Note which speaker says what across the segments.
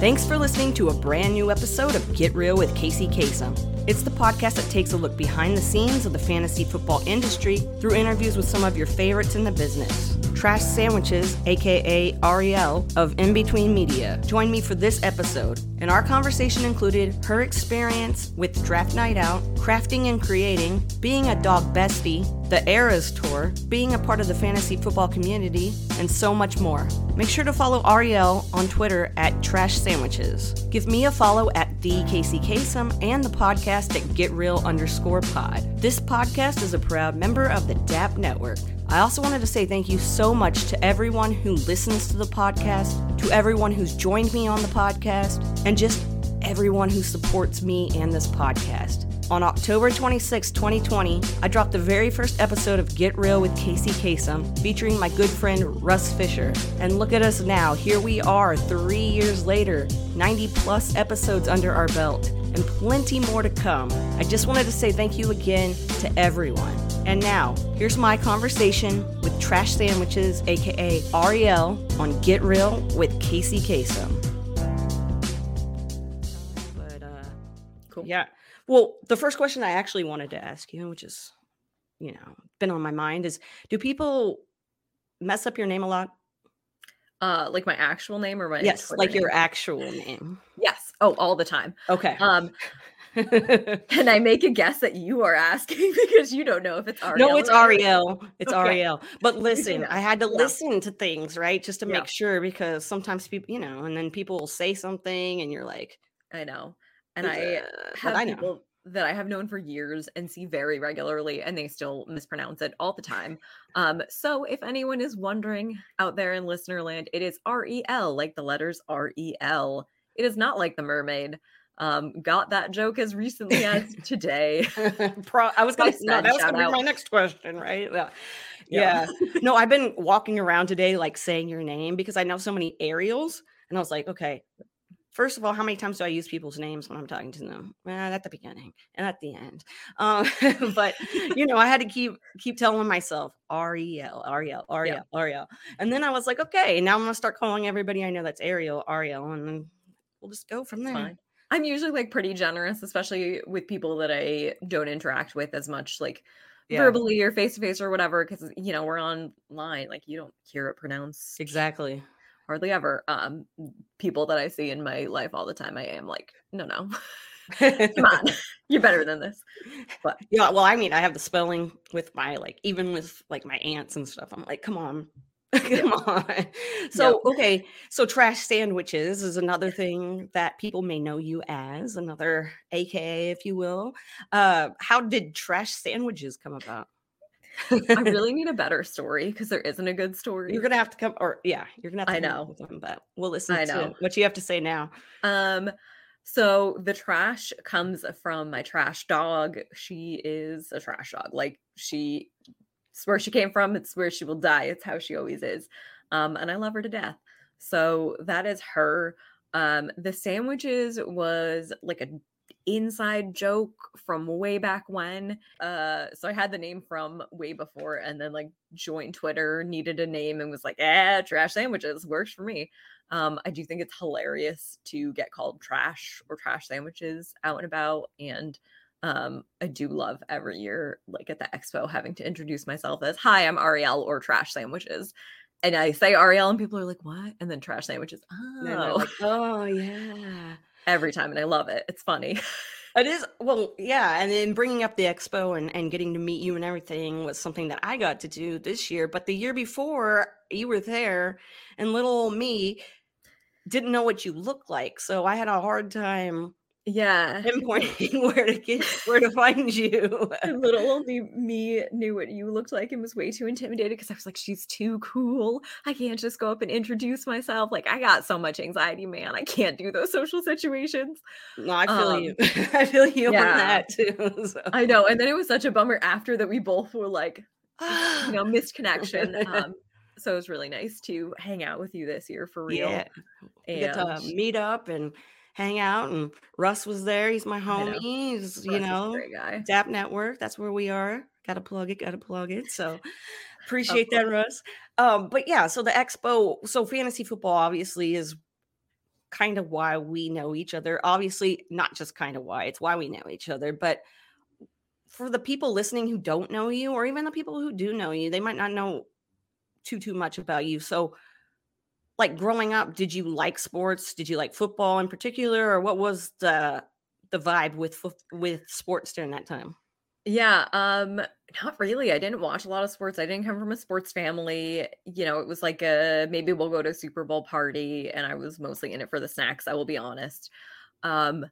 Speaker 1: Thanks for listening to a brand new episode of Get Real with Kacey Kasem. It's the podcast that takes a look behind the scenes of the fantasy football industry through interviews with some of your favorites in the business. Trash Sandwiches, aka Ariel of In Between Media, joined me for this episode, and our conversation included her experience with Draft Night Out, crafting and creating, being a dog bestie, the Eras Tour, being a part of the fantasy football community, and so much more. Make sure to follow Ariel on Twitter at Trash Sandwiches. Give me a follow at the Kacey Kasem and the podcast at Get Real underscore pod. This podcast is a proud member of the DAP Network. I also wanted to say thank you so much to everyone who listens to the podcast, to everyone who's joined me on the podcast, and just everyone who supports me and this podcast. On October 26, 2020, I dropped the very first episode of Get Real with Kacey Kasem, featuring my good friend Russ Fisher. And look at us now. Here we are, three years later, 90 plus episodes under our belt, and plenty more to come. I just wanted to say thank you again to everyone. And now, here's my conversation with Trash Sandwiches, aka Ariel, on Get Real with Kacey Kasem. Yeah. Well, the first question I actually wanted to ask you, which is, you know, been on my mind, is do people mess up your name a lot?
Speaker 2: Uh, like my actual name or my
Speaker 1: yes,
Speaker 2: Twitter
Speaker 1: like your actual name.
Speaker 2: yes. Oh, all the time.
Speaker 1: Okay.
Speaker 2: Um, can I make a guess that you are asking because you don't know if it's Ariel?
Speaker 1: no, it's Ariel. It's
Speaker 2: Okay.
Speaker 1: Ariel. But listen. I had to
Speaker 2: Yeah.
Speaker 1: listen to things, right? Just to
Speaker 2: Yeah.
Speaker 1: make sure because sometimes people, you know, and then people will say something and you're like,
Speaker 2: I know, and I
Speaker 1: "Uh,"
Speaker 2: have
Speaker 1: I
Speaker 2: people that I have known for years and see very regularly, and they still mispronounce it all the time. Um, so if anyone is wondering out there in listener land, it is R E L, like the letters R E L. It is not like the mermaid. Um, got that joke as recently as today.
Speaker 1: Pro- I was gonna no, that was gonna be my next question, right? Yeah.
Speaker 2: Yeah.
Speaker 1: Yeah. no, I've been walking around today like saying your name because I know so many Ariels, and I was like, okay. First of all, how many times do I use people's names when I'm talking to them? Well, at the beginning and at the end. Um, but you know, I had to keep keep telling myself Ariel, Ariel, Ariel, Ariel, and then I was like, okay, now I'm gonna start calling everybody I know that's Ariel, Ariel, and then we'll just go from there.
Speaker 2: fine. I'm usually like pretty generous, especially with people that I don't interact with as much, like
Speaker 1: Yeah,
Speaker 2: verbally or face to face or whatever, because you know we're online. Like you don't hear it pronounced
Speaker 1: exactly.
Speaker 2: Hardly ever. Um, people that I see in my life all the time, I am like, no, no, come on, you're better than this. But
Speaker 1: Yeah, well, I mean, I have the spelling with my like, even with like my aunts and stuff. I'm like, come on, come on. So, okay, so trash sandwiches is another thing that people may know you as, another AKA, if you will. Uh, how did trash sandwiches come about?
Speaker 2: I really need a better story because there isn't a good story.
Speaker 1: You're gonna have to come, or yeah, you're gonna have to.
Speaker 2: I
Speaker 1: come
Speaker 2: know.
Speaker 1: with one, but we'll listen
Speaker 2: I
Speaker 1: to
Speaker 2: know.
Speaker 1: what you have to say now.
Speaker 2: Um, so the trash comes from my trash dog. She is a trash dog. Like she it's where she came from, it's where she will die. It's how she always is. Um, and I love her to death. So that is her. Um, the sandwiches was like a inside joke from way back when. Uh, so I had the name from way before, and then like joined Twitter, needed a name, and was like, "Eh, trash sandwiches works for me." Um, I do think it's hilarious to get called trash or trash sandwiches out and about. And um, I do love every year, like at the expo, having to introduce myself as, Hi, I'm Ariel or trash sandwiches. And I say Ariel, and people are like, What? And then trash sandwiches.
Speaker 1: And then they're
Speaker 2: Oh,
Speaker 1: like, oh yeah.
Speaker 2: Every time. And I love it. It's funny.
Speaker 1: It is well, yeah, and then bringing up the expo and, and getting to meet you and everything was something that I got to do this year. But the year before, you were there, and little me didn't know what you looked like, so I had a hard time
Speaker 2: yeah.
Speaker 1: pinpointing where to get where to find you.
Speaker 2: And little only me knew what you looked like and was way too intimidated because I was like, she's too cool. I can't just go up and introduce myself. Like, I got so much anxiety, man. I can't do those social situations.
Speaker 1: No, I feel you.
Speaker 2: Um,
Speaker 1: I feel you
Speaker 2: yeah.
Speaker 1: on that too. so.
Speaker 2: I know. And then it was such a bummer after that we both were like, you know, missed connection. Um, so it was really nice to hang out with you this year for real.
Speaker 1: yeah, we get to meet up and hang out, and Russ was there. He's my
Speaker 2: I know.
Speaker 1: homie. He's, you
Speaker 2: Russ a
Speaker 1: know. DAP Network. That's where we are. Got to plug it. Got to plug it. So appreciate that, Russ. Um, but yeah, so the expo, so fantasy football obviously is kind of why we know each other. Obviously, not just kind of why, it's why we know each other. But for the people listening who don't know you, or even the people who do know you, they might not know too too much about you. So like growing up, did you like sports? Did you like football in particular, or what was the the vibe with with sports during that time?
Speaker 2: Yeah, um, not really. I didn't watch a lot of sports. I didn't come from a sports family. You know, it was like a maybe we'll go to a Super Bowl party, and I was mostly in it for the snacks. I will be honest. Um,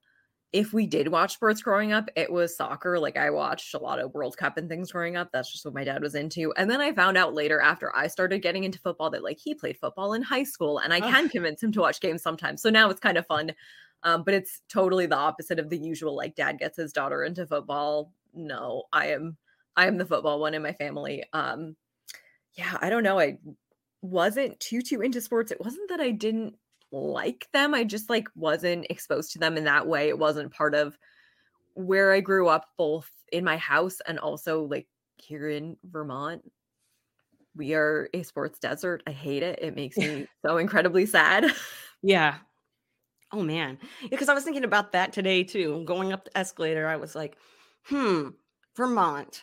Speaker 2: if we did watch sports growing up, it was soccer. Like I watched a lot of World Cup and things growing up. That's just what my dad was into. And then I found out later after I started getting into football that like he played football in high school and I oh. can convince him to watch games sometimes. So now it's kind of fun. Um, but it's totally the opposite of the usual like dad gets his daughter into football. No, I am I am the football one in my family. Um yeah, I don't know. I wasn't too too into sports. It wasn't that I didn't like them. I just like wasn't exposed to them in that way. It wasn't part of where I grew up, both in my house and also like here in Vermont. We are a sports desert. I hate it. It makes me so incredibly sad.
Speaker 1: Yeah. Oh man. Because I was thinking about that today too. Going up the escalator, I was like, hmm, Vermont.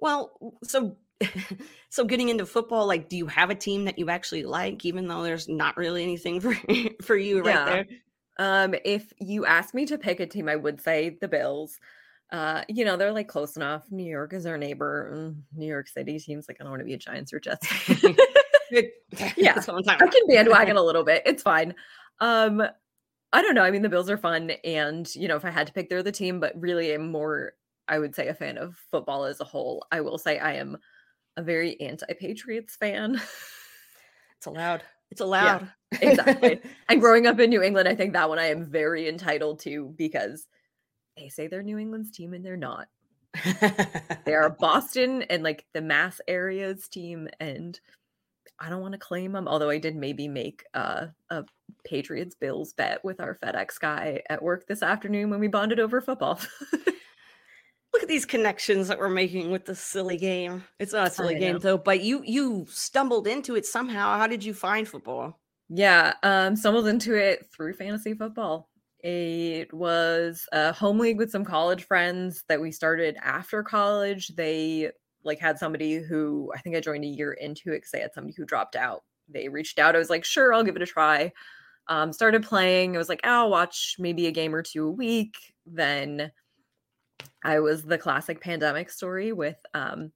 Speaker 1: Well, so so getting into football, like, do you have a team that you actually like, even though there's not really anything for for you right yeah. there?
Speaker 2: Um, if you ask me to pick a team, I would say the Bills. Uh, you know, they're like close enough. New York is our neighbor. Mm, New York City teams, like I don't want to be a Giants or Jets. yeah, I can bandwagon a little bit. It's fine. Um, I don't know. I mean, the Bills are fun, and you know, if I had to pick, they're the team. But really, I'm more, I would say, a fan of football as a whole. I will say, I am a very anti-Patriots fan.
Speaker 1: It's allowed. It's allowed.
Speaker 2: Yeah, exactly. and growing up in New England, I think that one I am very entitled to because they say they're New England's team and they're not. they are Boston and like the mass areas team and I don't want to claim them, although I did maybe make uh, a Patriots Bills bet with our FedEx guy at work this afternoon when we bonded over football.
Speaker 1: look at these connections that we're making with this silly game. It's not a silly game though, but you you stumbled into it somehow. How did you find football?
Speaker 2: Yeah, um, stumbled into it through fantasy football. It was a home league with some college friends that we started after college. They like had somebody who I think I joined a year into it because they had somebody who dropped out. They reached out. I was like, sure, I'll give it a try. Um, started playing. I was like, oh, I'll watch maybe a game or two a week. Then I was the classic pandemic story with um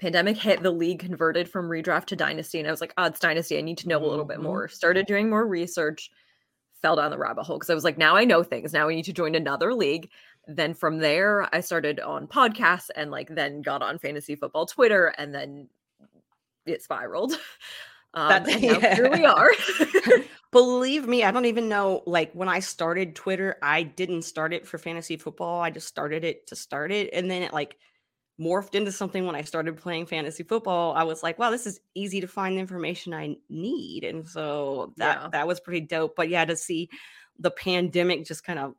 Speaker 2: pandemic hit the league converted from redraft to dynasty and I was like, "Oh, it's dynasty. I need to know a little bit mm-hmm. more." Started doing more research, fell down the rabbit hole because I was like, "Now I know things. Now I need to join another league." Then from there, I started on podcasts and like then got on fantasy football Twitter and then it spiraled. Um, That's, and yeah. here we are.
Speaker 1: Believe me, I don't even know. Like when I started Twitter, I didn't start it for fantasy football. I just started it to start it. And then it like morphed into something when I started playing fantasy football. I was like, wow, this is easy to find the information I need. And so that yeah. that was pretty dope. But yeah, to see the pandemic just kind of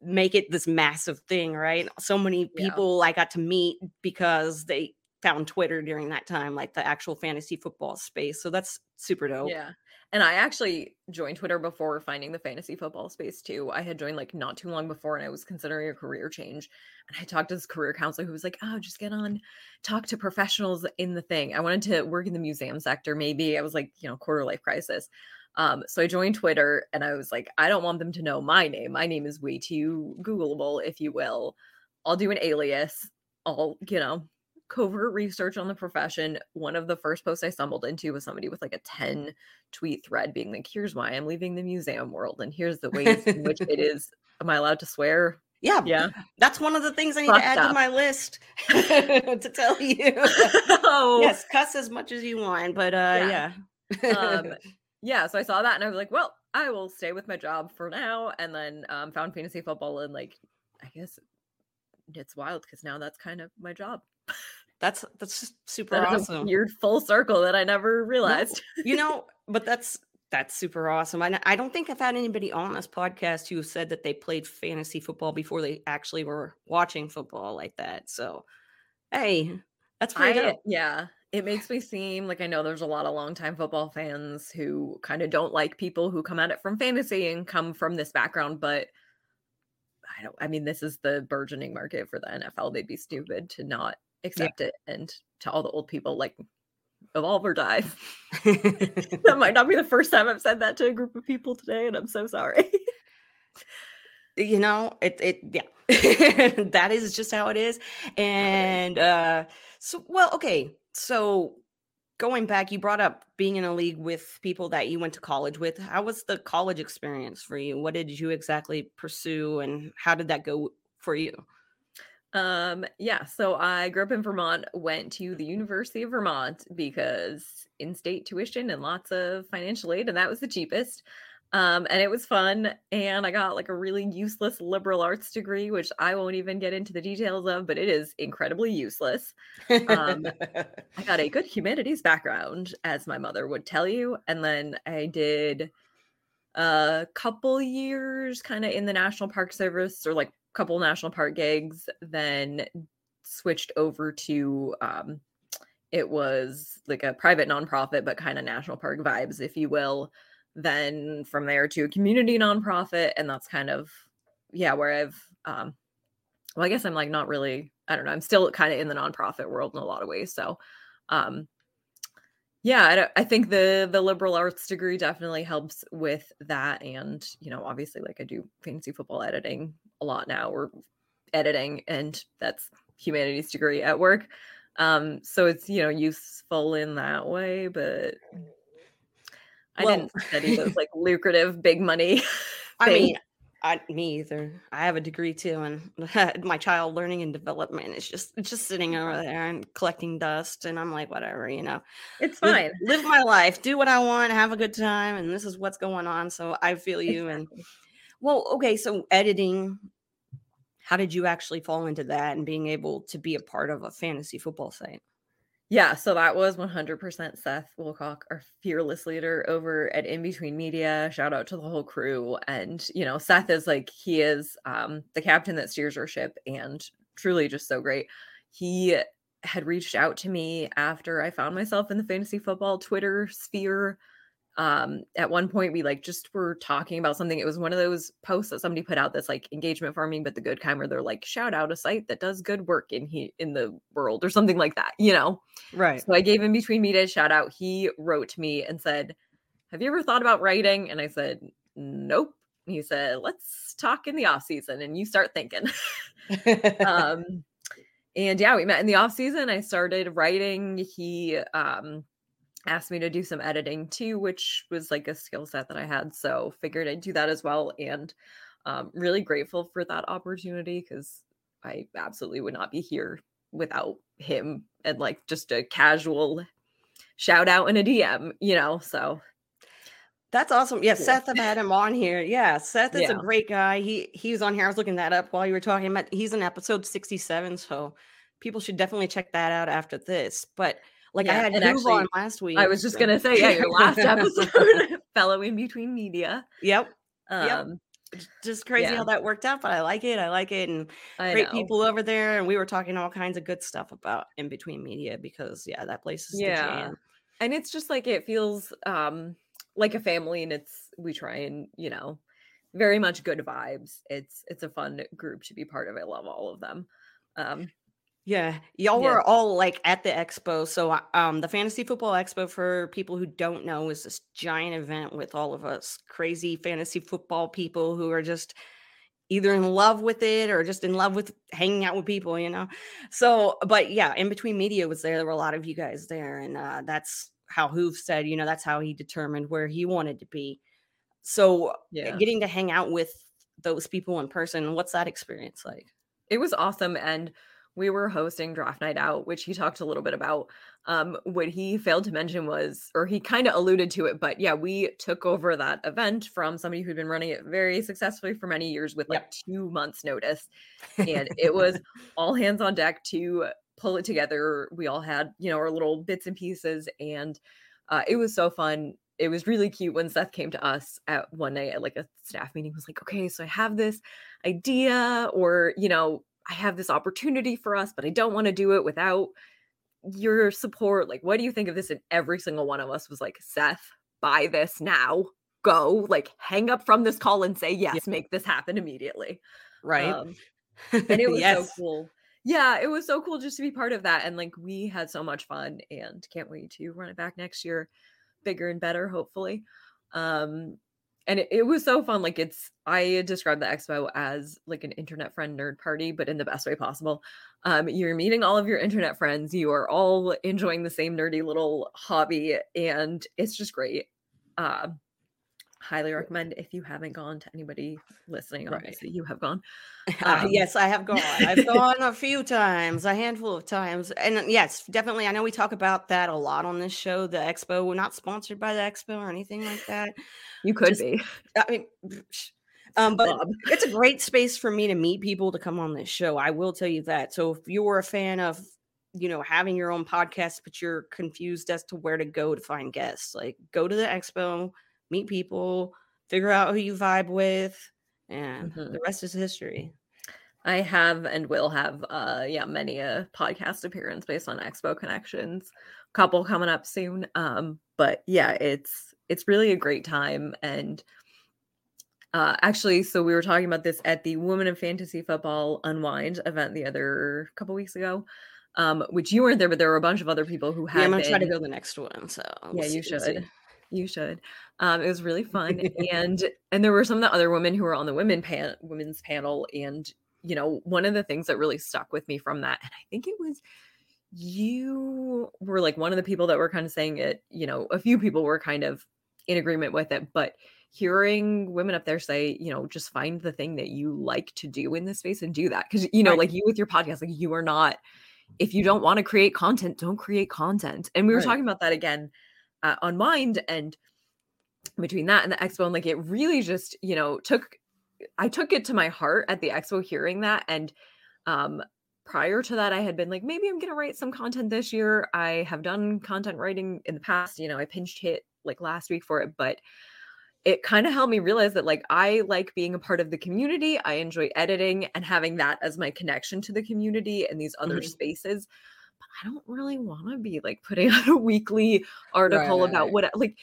Speaker 1: make it this massive thing, right? So many people yeah. I got to meet because they found Twitter during that time, like the actual fantasy football space. So that's super dope.
Speaker 2: Yeah. And I actually joined Twitter before finding the fantasy football space too. I had joined like not too long before and I was considering a career change. And I talked to this career counselor who was like, Oh, just get on, talk to professionals in the thing. I wanted to work in the museum sector, maybe. I was like, you know, quarter life crisis. Um, so I joined Twitter and I was like, I don't want them to know my name. My name is way too Googleable, if you will. I'll do an alias. I'll, you know, covert research on the profession, one of the first posts I stumbled into was somebody with like a 10 tweet thread being like, here's why I'm leaving the museum world, and here's the ways in which it is. Am I allowed to swear?
Speaker 1: Yeah, yeah. That's one of the things I need to add up. to my list to tell you. oh. Yes, cuss as much as you want, but uh, yeah.
Speaker 2: Yeah. um, yeah. So I saw that and I was like, well, I will stay with my job for now, and then um, found fantasy football and like, I guess it's wild because now that's kind of my job.
Speaker 1: That's that's super that awesome.
Speaker 2: weird full circle that I never realized.
Speaker 1: No, you know, but that's that's super awesome. I I don't think I've had anybody on this podcast who said that they played fantasy football before they actually were watching football like that. So, hey, that's pretty
Speaker 2: I, Yeah, it makes me seem like I know there's a lot of longtime football fans who kind of don't like people who come at it from fantasy and come from this background, but I don't I mean this is the burgeoning market for the NFL. They'd be stupid to not accept yeah. it and to all the old people like evolve or die. that might not be the first time I've said that to a group of people today, and I'm so sorry.
Speaker 1: you know, it it yeah. that is just how it is. And uh so well, okay. So going back, you brought up being in a league with people that you went to college with. How was the college experience for you? What did you exactly pursue and how did that go for you?
Speaker 2: Um, yeah, so I grew up in Vermont, went to the University of Vermont because in state tuition and lots of financial aid, and that was the cheapest. Um, and it was fun. And I got like a really useless liberal arts degree, which I won't even get into the details of, but it is incredibly useless. Um, I got a good humanities background, as my mother would tell you. And then I did a couple years kind of in the National Park Service or like couple national park gigs, then switched over to um, it was like a private nonprofit, but kind of national park vibes, if you will. Then from there to a community nonprofit, and that's kind of yeah where I've um, well, I guess I'm like not really. I don't know. I'm still kind of in the nonprofit world in a lot of ways. So, um, yeah, I, I, think the the liberal arts degree definitely helps with that, and you know, obviously, like I do fantasy football editing a lot now, or editing, and that's humanities degree at work. Um, so it's you know useful in that way, but I well, didn't study those like lucrative big money.
Speaker 1: I mean, I, me either. I have a degree too, and my child learning and development is just just sitting over mm-hmm. there and collecting dust, and I'm like, whatever, you know,
Speaker 2: it's fine.
Speaker 1: Live, live my life, do what I want, have a good time, and this is what's going on. So I feel you. Exactly. And well, okay, so editing. How did you actually fall into that and being able to be a part of a fantasy football site?
Speaker 2: Yeah, so that was 100% Seth Wilcock, our fearless leader over at In Between Media. Shout out to the whole crew. And, you know, Seth is like, he is um, the captain that steers our ship and truly just so great. He had reached out to me after I found myself in the fantasy football Twitter sphere um at one point we like just were talking about something it was one of those posts that somebody put out that's like engagement farming but the good kind where they're like shout out a site that does good work in he in the world or something like that you know?
Speaker 1: Right.
Speaker 2: So i gave in between me to shout out he wrote to me and said have you ever thought about writing? And i said nope. And he said let's talk in the off season and you start thinking. Um and yeah we met in the off season i started writing he um asked me to do some editing too, which was like a skill set that I had. So figured I'd do that as well. And um, really grateful for that opportunity because I absolutely would not be here without him and like just a casual shout out and a DM, you know. So
Speaker 1: that's awesome. Yeah, Seth, I've had him on here. Yeah, Seth is yeah. a great guy. He he was on here. I was looking that up while you were talking about. He's in episode sixty seven, so people should definitely check that out after this. But like yeah, I had actually, on last week.
Speaker 2: I was just so. gonna say, yeah, your last episode, fellow in between media.
Speaker 1: Yep. Um, yep. Just crazy yeah. how that worked out, but I like it. I like it, and I great know. people over there. And we were talking all kinds of good stuff about in between media because yeah, that place is yeah,
Speaker 2: and it's just like it feels um like a family, and it's we try and you know very much good vibes. It's it's a fun group to be part of. I love all of them. Um,
Speaker 1: yeah, y'all were all like at the expo. So, uh, um, the Fantasy Football Expo, for people who don't know, is this giant event with all of us crazy fantasy football people who are just either in love with it or just in love with hanging out with people, you know. So, but yeah, in between media was there. There were a lot of you guys there, and uh, that's how Hoof said, you know, that's how he determined where he wanted to be. So, yeah. getting to hang out with those people in person, what's that experience like?
Speaker 2: It was awesome, and we were hosting draft night out which he talked a little bit about um what he failed to mention was or he kind of alluded to it but yeah we took over that event from somebody who'd been running it very successfully for many years with like yep. two months notice and it was all hands on deck to pull it together we all had you know our little bits and pieces and uh, it was so fun it was really cute when Seth came to us at one night at like a staff meeting was like okay so I have this idea or you know I have this opportunity for us, but I don't want to do it without your support. Like, what do you think of this? And every single one of us was like, Seth, buy this now. Go, like, hang up from this call and say, yes, make this happen immediately.
Speaker 1: Right.
Speaker 2: Um, and it was
Speaker 1: Yes.
Speaker 2: so cool. Yeah, it was so cool just to be part of that. And like, we had so much fun and can't wait to run it back next year, bigger and better, hopefully. Um, and it, it was so fun. Like, it's, I describe the expo as like an internet friend nerd party, but in the best way possible. Um, you're meeting all of your internet friends, you are all enjoying the same nerdy little hobby, and it's just great. Um, highly recommend if you haven't gone to anybody listening,
Speaker 1: Right.
Speaker 2: obviously, you have gone.
Speaker 1: Uh,
Speaker 2: Um,
Speaker 1: yes, I have gone. I've gone a few times, a handful of times. And yes, definitely. I know we talk about that a lot on this show. The expo, we're not sponsored by the expo or anything like that.
Speaker 2: You could
Speaker 1: Just-
Speaker 2: be.
Speaker 1: I mean, um, but
Speaker 2: Bob.
Speaker 1: it's a great space for me to meet people to come on this show. I will tell you that. So if you're a fan of, you know, having your own podcast, but you're confused as to where to go to find guests, like go to the expo, meet people, figure out who you vibe with, and
Speaker 2: Mhm.
Speaker 1: the rest is history.
Speaker 2: I have and will have uh yeah, many a podcast appearance based on Expo connections. Couple coming up soon. Um, but yeah, it's it's really a great time. And uh actually, so we were talking about this at the Women of Fantasy Football Unwind event the other couple weeks ago. Um, which you weren't there, but there were a bunch of other people who had
Speaker 1: Yeah, I'm gonna try to go to the next one. So
Speaker 2: yeah you should you should um it was really fun and and there were some of the other women who were on the women pan women's panel and you know one of the things that really stuck with me from that and i think it was you were like one of the people that were kind of saying it you know a few people were kind of in agreement with it but hearing women up there say you know just find the thing that you like to do in this space and do that because you know
Speaker 1: Right.
Speaker 2: like you with your podcast like you are not if you don't want to create content don't create content and we were
Speaker 1: Right.
Speaker 2: talking about that again uh, on mind and between that and the expo and like it really just you know took i took it to my heart at the expo hearing that and um prior to that i had been like maybe i'm gonna write some content this year. I have done content writing in the past you know i pinched hit like last week for it but it kind of helped me realize that like i like being a part of the community. I enjoy editing and having that as my connection to the community and these other
Speaker 1: Mhm.
Speaker 2: spaces but i don't really want to be like putting out a weekly article about
Speaker 1: Right.
Speaker 2: what like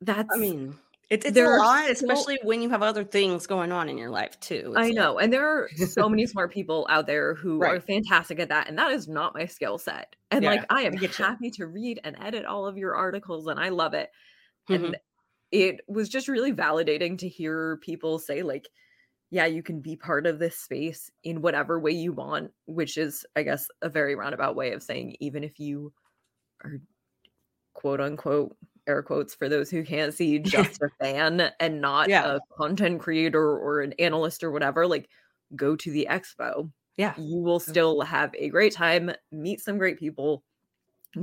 Speaker 2: that's
Speaker 1: I mean, it's it's
Speaker 2: there
Speaker 1: a lot,
Speaker 2: so-
Speaker 1: especially when you have other things going on in your life too.
Speaker 2: I
Speaker 1: It's
Speaker 2: know.
Speaker 1: like-
Speaker 2: And there are so many smart people out there who are fantastic at that. And that is not my skill set. And like
Speaker 1: Yeah,
Speaker 2: I
Speaker 1: I
Speaker 2: am
Speaker 1: you.
Speaker 2: happy to read and edit all of your articles and I love it.
Speaker 1: Mhm.
Speaker 2: And it was just really validating to hear people say, like, yeah, you can be part of this space in whatever way you want, which is, I guess, a very roundabout way of saying, even if you are quote unquote air quotes for those who can't see just a fan and not
Speaker 1: Yeah.
Speaker 2: a content creator or an analyst or whatever like go to the expo
Speaker 1: yeah,
Speaker 2: you will still have a great time meet some great people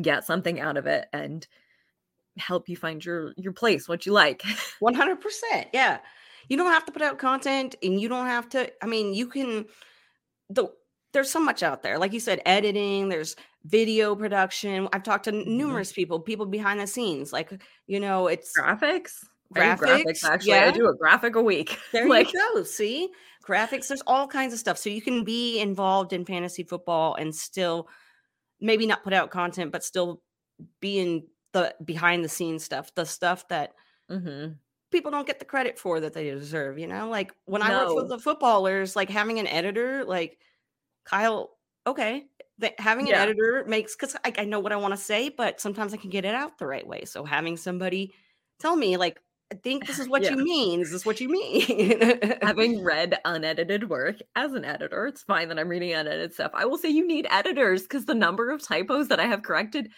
Speaker 2: get something out of it and help you find your your place what you like
Speaker 1: one hundred percent. Yeah, you don't have to put out content, and you don't have to. I mean, you can. The there's so much out there, like you said, editing. There's video production. I've talked to
Speaker 2: Mhm.
Speaker 1: numerous people, people behind the scenes. Like you know, it's
Speaker 2: graphics graphics
Speaker 1: Graphics,
Speaker 2: actually i do a graphic a week
Speaker 1: There
Speaker 2: like
Speaker 1: you go. See, graphics. There's all kinds of stuff. So you can be involved in fantasy football and still maybe not put out content, but still be in the behind the scenes stuff, the stuff that
Speaker 2: mhm.
Speaker 1: People don't get the credit for that they deserve. You know, like when I work with the footballers, like having an editor, like Kyle. Okay, that having an
Speaker 2: Yeah.
Speaker 1: editor makes because I, I know what I want to say, but sometimes I can get it out the right way. So having somebody tell me, like, I think this is what
Speaker 2: Yeah.
Speaker 1: you mean. Is this what you mean?
Speaker 2: having read unedited work as an editor, it's fine that I'm reading unedited stuff. I will say you need editors because the number of typos that I have corrected,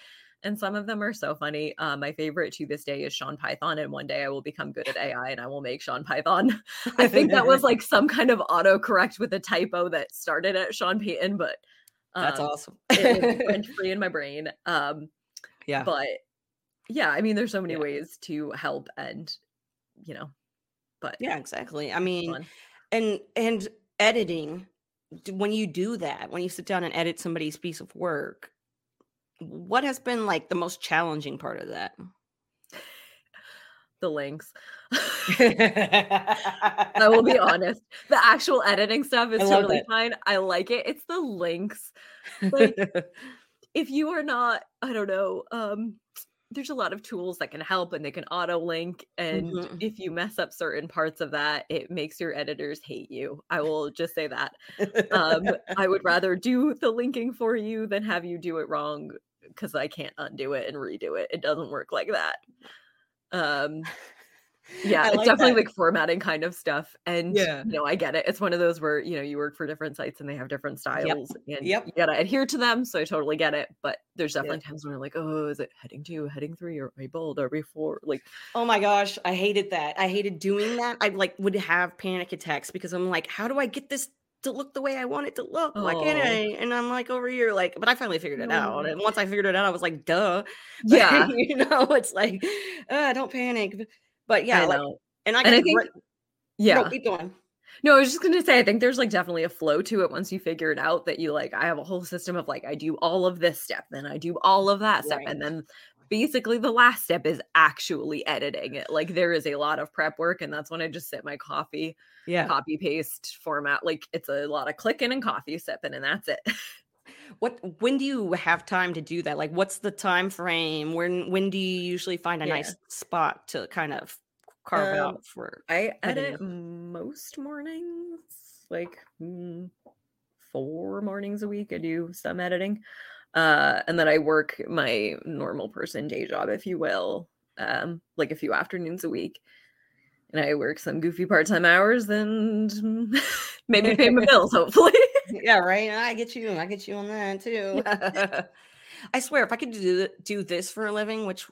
Speaker 2: and some of them are so funny. Uh, my favorite to this day is Sean Python, and one day I will become good at AI and I will make Sean Python. I think that was like some kind of autocorrect with a typo that started at Sean Payton, but
Speaker 1: That's
Speaker 2: um,
Speaker 1: awesome.
Speaker 2: it went free in my brain. Um,
Speaker 1: yeah.
Speaker 2: but yeah, I mean, there's so many
Speaker 1: Yeah.
Speaker 2: ways to help, and you know, but
Speaker 1: yeah, exactly. I mean,
Speaker 2: fun.
Speaker 1: and and editing when you do that, when you sit down and edit somebody's piece of work, what has been like the most challenging part of that?
Speaker 2: the links. I will be honest. The actual editing stuff is totally
Speaker 1: that.
Speaker 2: fine. I like it. It's the links. Like, if you are not, I don't know, um, there's a lot of tools that can help and they can auto link. And
Speaker 1: Mhm.
Speaker 2: if you mess up certain parts of that, it makes your editors hate you. I will just say that. Um, I would rather do the linking for you than have you do it wrong because I can't undo it and redo it. It doesn't work like that. Um, yeah,
Speaker 1: I
Speaker 2: it's definitely
Speaker 1: that.
Speaker 2: like formatting kind of stuff. And
Speaker 1: Yeah.
Speaker 2: you know, I get it. It's one of those where, you know, you work for different sites and they have different styles and
Speaker 1: Yep.
Speaker 2: you gotta adhere to them. So I totally get it. But there's
Speaker 1: Yep.
Speaker 2: definitely times when you're like, oh, is it heading two, heading three, or are we bold? Are we four? Like,
Speaker 1: Oh my gosh, I hated that. I hated doing that. I like would have panic attacks because I'm like, how do I get this to look the way I want it to look? Why can't
Speaker 2: Oh.
Speaker 1: I? And I'm like over here, like, but I finally figured it out. And once I figured it out, I was like, duh.
Speaker 2: Yeah.
Speaker 1: you know, it's like, uh, don't panic. But- But yeah,
Speaker 2: I
Speaker 1: like, and I
Speaker 2: And I think-
Speaker 1: great-
Speaker 2: Yeah.
Speaker 1: No, keep going.
Speaker 2: No, I was just gonna say, I think there's like definitely a flow to it once you figure it out that you like, I have a whole system of like, I do all of this step, then I do all of that step,
Speaker 1: Right.
Speaker 2: and then basically the last step is actually editing it. Like there is a lot of prep work, and that's when I just sit my coffee,
Speaker 1: Yeah.
Speaker 2: copy paste format. Like it's a lot of clicking and coffee sipping, and that's it.
Speaker 1: What when do you have time to do that? Like what's the time frame? When when do you usually find a
Speaker 2: Yeah.
Speaker 1: nice spot to kind of carve
Speaker 2: Um,
Speaker 1: out for
Speaker 2: I edit most mornings, like mm, four mornings a week. I do some editing. Uh, and then I work my normal person day job, if you will, um, like a few afternoons a week. And I work some goofy part time hours and maybe pay my bills, hopefully.
Speaker 1: Yeah, right. I get you. I get you on that too. I swear, if I could do do this for a living, which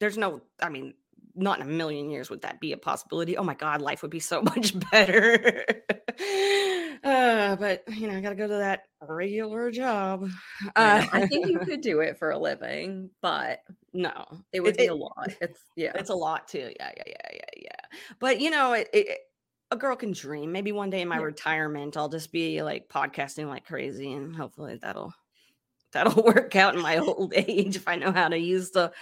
Speaker 1: there's no, I mean, not in a million years would that be a possibility. Oh my God, life would be so much better. uh, but you know, I got to go to that regular job.
Speaker 2: I,
Speaker 1: Uh.
Speaker 2: I think you could do it for a living, but
Speaker 1: no,
Speaker 2: it would
Speaker 1: It-
Speaker 2: be
Speaker 1: it-
Speaker 2: a lot. It's yeah.
Speaker 1: it's a lot too. Yeah, yeah, yeah, yeah, yeah. But you know, it, it a girl can dream. Maybe one day in my
Speaker 2: Yeah.
Speaker 1: retirement, I'll just be like podcasting like crazy, and hopefully that'll that'll work out in my old age if I know how to use the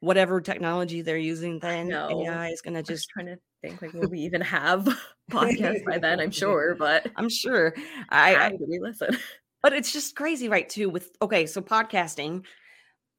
Speaker 1: whatever technology they're using. Then. AI is gonna
Speaker 2: I'm just
Speaker 1: just.
Speaker 2: trying to think like will we even have podcasts by then? I'm sure, but
Speaker 1: I'm sure. I, I
Speaker 2: we listen?
Speaker 1: but it's just crazy, right? Too with okay, so podcasting.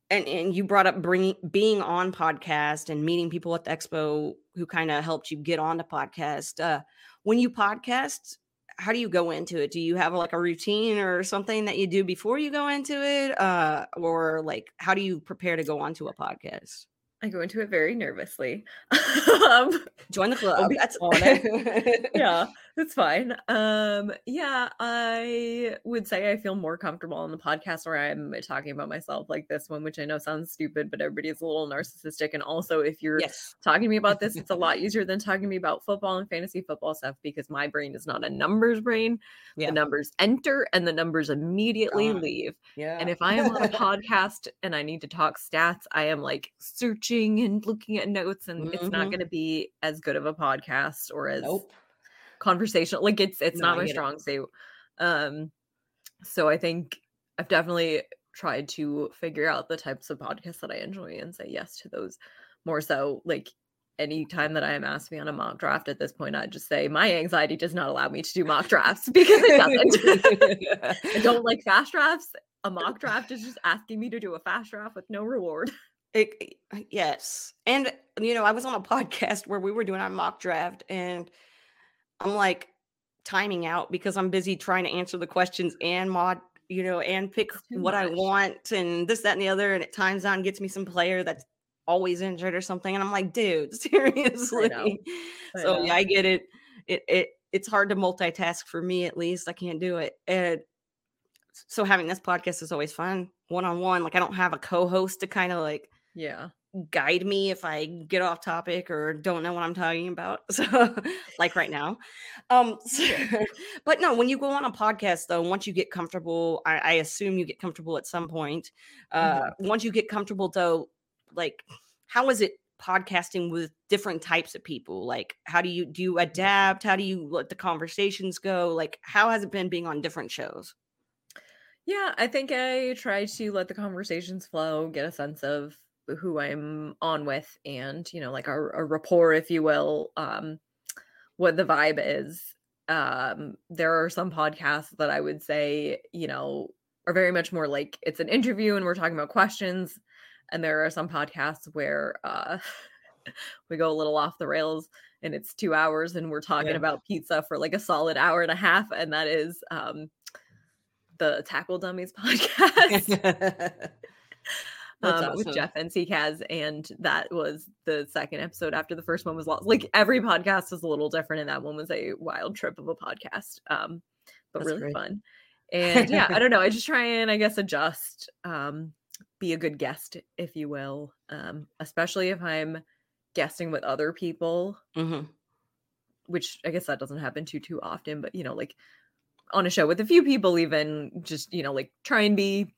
Speaker 1: And, and you brought up bringing being on podcast and meeting people at the expo who kind of helped you get on the podcast. Uh, when you podcast, how do you go into it? Do you have like a routine or something that you do before you go into it, uh, or like how do you prepare to go onto a podcast?
Speaker 2: I go into it very nervously. um,
Speaker 1: Join the club.
Speaker 2: be
Speaker 1: That's
Speaker 2: honest. yeah, it's fine. Um, yeah, I would say I feel more comfortable on the podcast where I'm talking about myself like this one, which I know sounds stupid, but everybody is a little narcissistic. And also, if you're
Speaker 1: yes.
Speaker 2: talking to me about this, it's a lot easier than talking to me about football and fantasy football stuff because my brain is not a numbers brain.
Speaker 1: Yeah.
Speaker 2: The numbers enter and the numbers immediately
Speaker 1: Gone.
Speaker 2: leave.
Speaker 1: Yeah.
Speaker 2: And if I am on a podcast and I need to talk stats, I am like searching and looking at notes, and it's not
Speaker 1: Mhm.
Speaker 2: going to be as good of a podcast or as
Speaker 1: nope.
Speaker 2: Conversational. Like it's it's
Speaker 1: No,
Speaker 2: not
Speaker 1: I
Speaker 2: my
Speaker 1: get it.
Speaker 2: strong suit. Um, so I think I've definitely tried to figure out the types of podcasts that I enjoy and say yes to those more so. Like anytime that I am asked to be on a mock draft at this point, I just say my anxiety does not allow me to do mock drafts because it doesn't. I don't like fast drafts. A mock draft is just asking me to do a fast draft with no reward.
Speaker 1: It, it- yes. And, you know, I was on a podcast where we were doing our mock draft and I'm like timing out because I'm busy trying to answer the questions and mod, you know, and pick what I want and this, that, and the other. And it times out and gets me some player that's always injured or something. And I'm like, dude, seriously.
Speaker 2: I
Speaker 1: So
Speaker 2: know.
Speaker 1: yeah, I get it. It it it's hard to multitask for me at least. I can't do it. And so having this podcast is always fun one on one. Like I don't have a co-host to kind of like
Speaker 2: Yeah.
Speaker 1: Guide me if I get off topic or don't know what I'm talking about. So like right now. Um so- but no, when you go on a podcast though, once you get comfortable, I, I assume you get comfortable at some point. Uh
Speaker 2: Mhm.
Speaker 1: once you get comfortable though, like how is it podcasting with different types of people? Like how do you do you adapt? How do you let the conversations go? Like how has it been being on different shows?
Speaker 2: Yeah, I think I try to let the conversations flow, get a sense of who I'm on with and, you know, like a, a rapport, if you will, um, what the vibe is. Um, there are some podcasts that I would say, you know, are very much more like it's an interview and we're talking about questions. And there are some podcasts where uh, we go a little off the rails and it's two hours and we're talking yeah. about pizza for like a solid hour and a half. And that is um, the Tackle Dummies podcast. um, awesome. with Jeff and Kaz, and that was the second episode after the first one was lost. Like every podcast is a little different, and that one was a wild trip of a podcast, um, but That's really great. fun. And yeah, I don't know. I just try and I guess adjust, um, be a good guest, if you will, um, especially if I'm guesting with other people, mm-hmm. which I guess that doesn't happen too too often. But you know, like on a show with a few people, even just you know, like try and be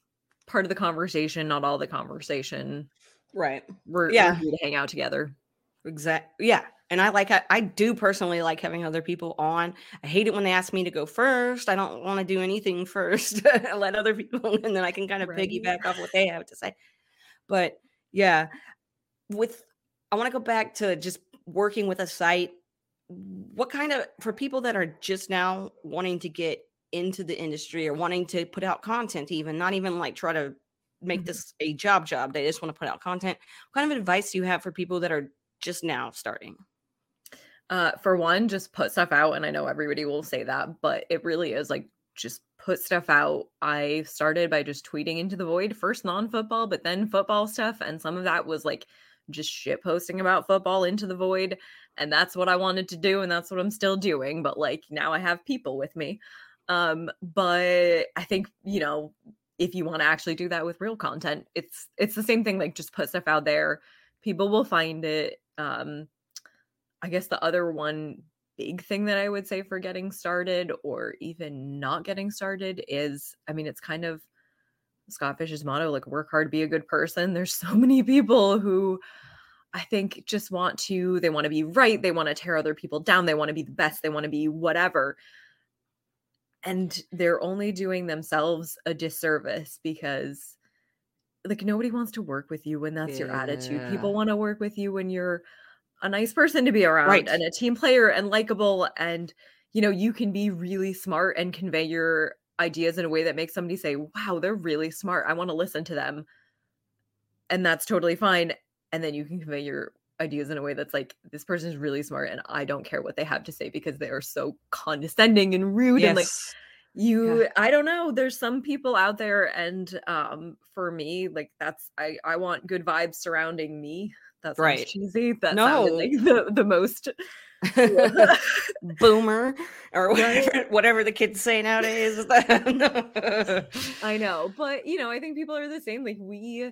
Speaker 2: part of the conversation, not all the conversation.
Speaker 1: Right.
Speaker 2: We're, yeah. We're to hang out together.
Speaker 1: Exactly. Yeah. And I like I do personally like having other people on. I hate it when they ask me to go first. I don't want to do anything first. Let other people and then I can kind of right. piggyback off what they have to say. But yeah, with I want to go back to just working with a site. What kind of for people that are just now wanting to get into the industry or wanting to put out content, even not even like try to make mm-hmm. this a job job. They just want to put out content. What kind of advice do you have for people that are just now starting?
Speaker 2: Uh, for one, just put stuff out. And I know everybody will say that, but it really is like just put stuff out. I started by just tweeting into the void, first non football, but then football stuff. And some of that was like just shit posting about football into the void. And that's what I wanted to do. And that's what I'm still doing. But like now I have people with me. Um, but I think, you know, if you want to actually do that with real content, it's it's the same thing, like just put stuff out there. People will find it. Um, I guess the other one big thing that I would say for getting started or even not getting started is I mean, it's kind of Scott Fish's motto like work hard, be a good person. There's so many people who I think just want to, they want to be right. They want to tear other people down. They want to be the best. They want to be whatever. And they're only doing themselves a disservice because like nobody wants to work with you when that's yeah. your attitude. People want to work with you when you're a nice person to be around right. and a team player and likable and you know you can be really smart and convey your ideas in a way that makes somebody say wow they're really smart i want to listen to them and that's totally fine and then you can convey your ideas in a way that's like this person is really smart and i don't care what they have to say because they are so condescending and rude yes. and like you yeah. i don't know there's some people out there and um for me like that's i i want good vibes surrounding me that's right. cheesy. That no. like the, the most
Speaker 1: boomer or whatever, whatever the kids say nowadays.
Speaker 2: I know, but you know, I think people are the same. Like we,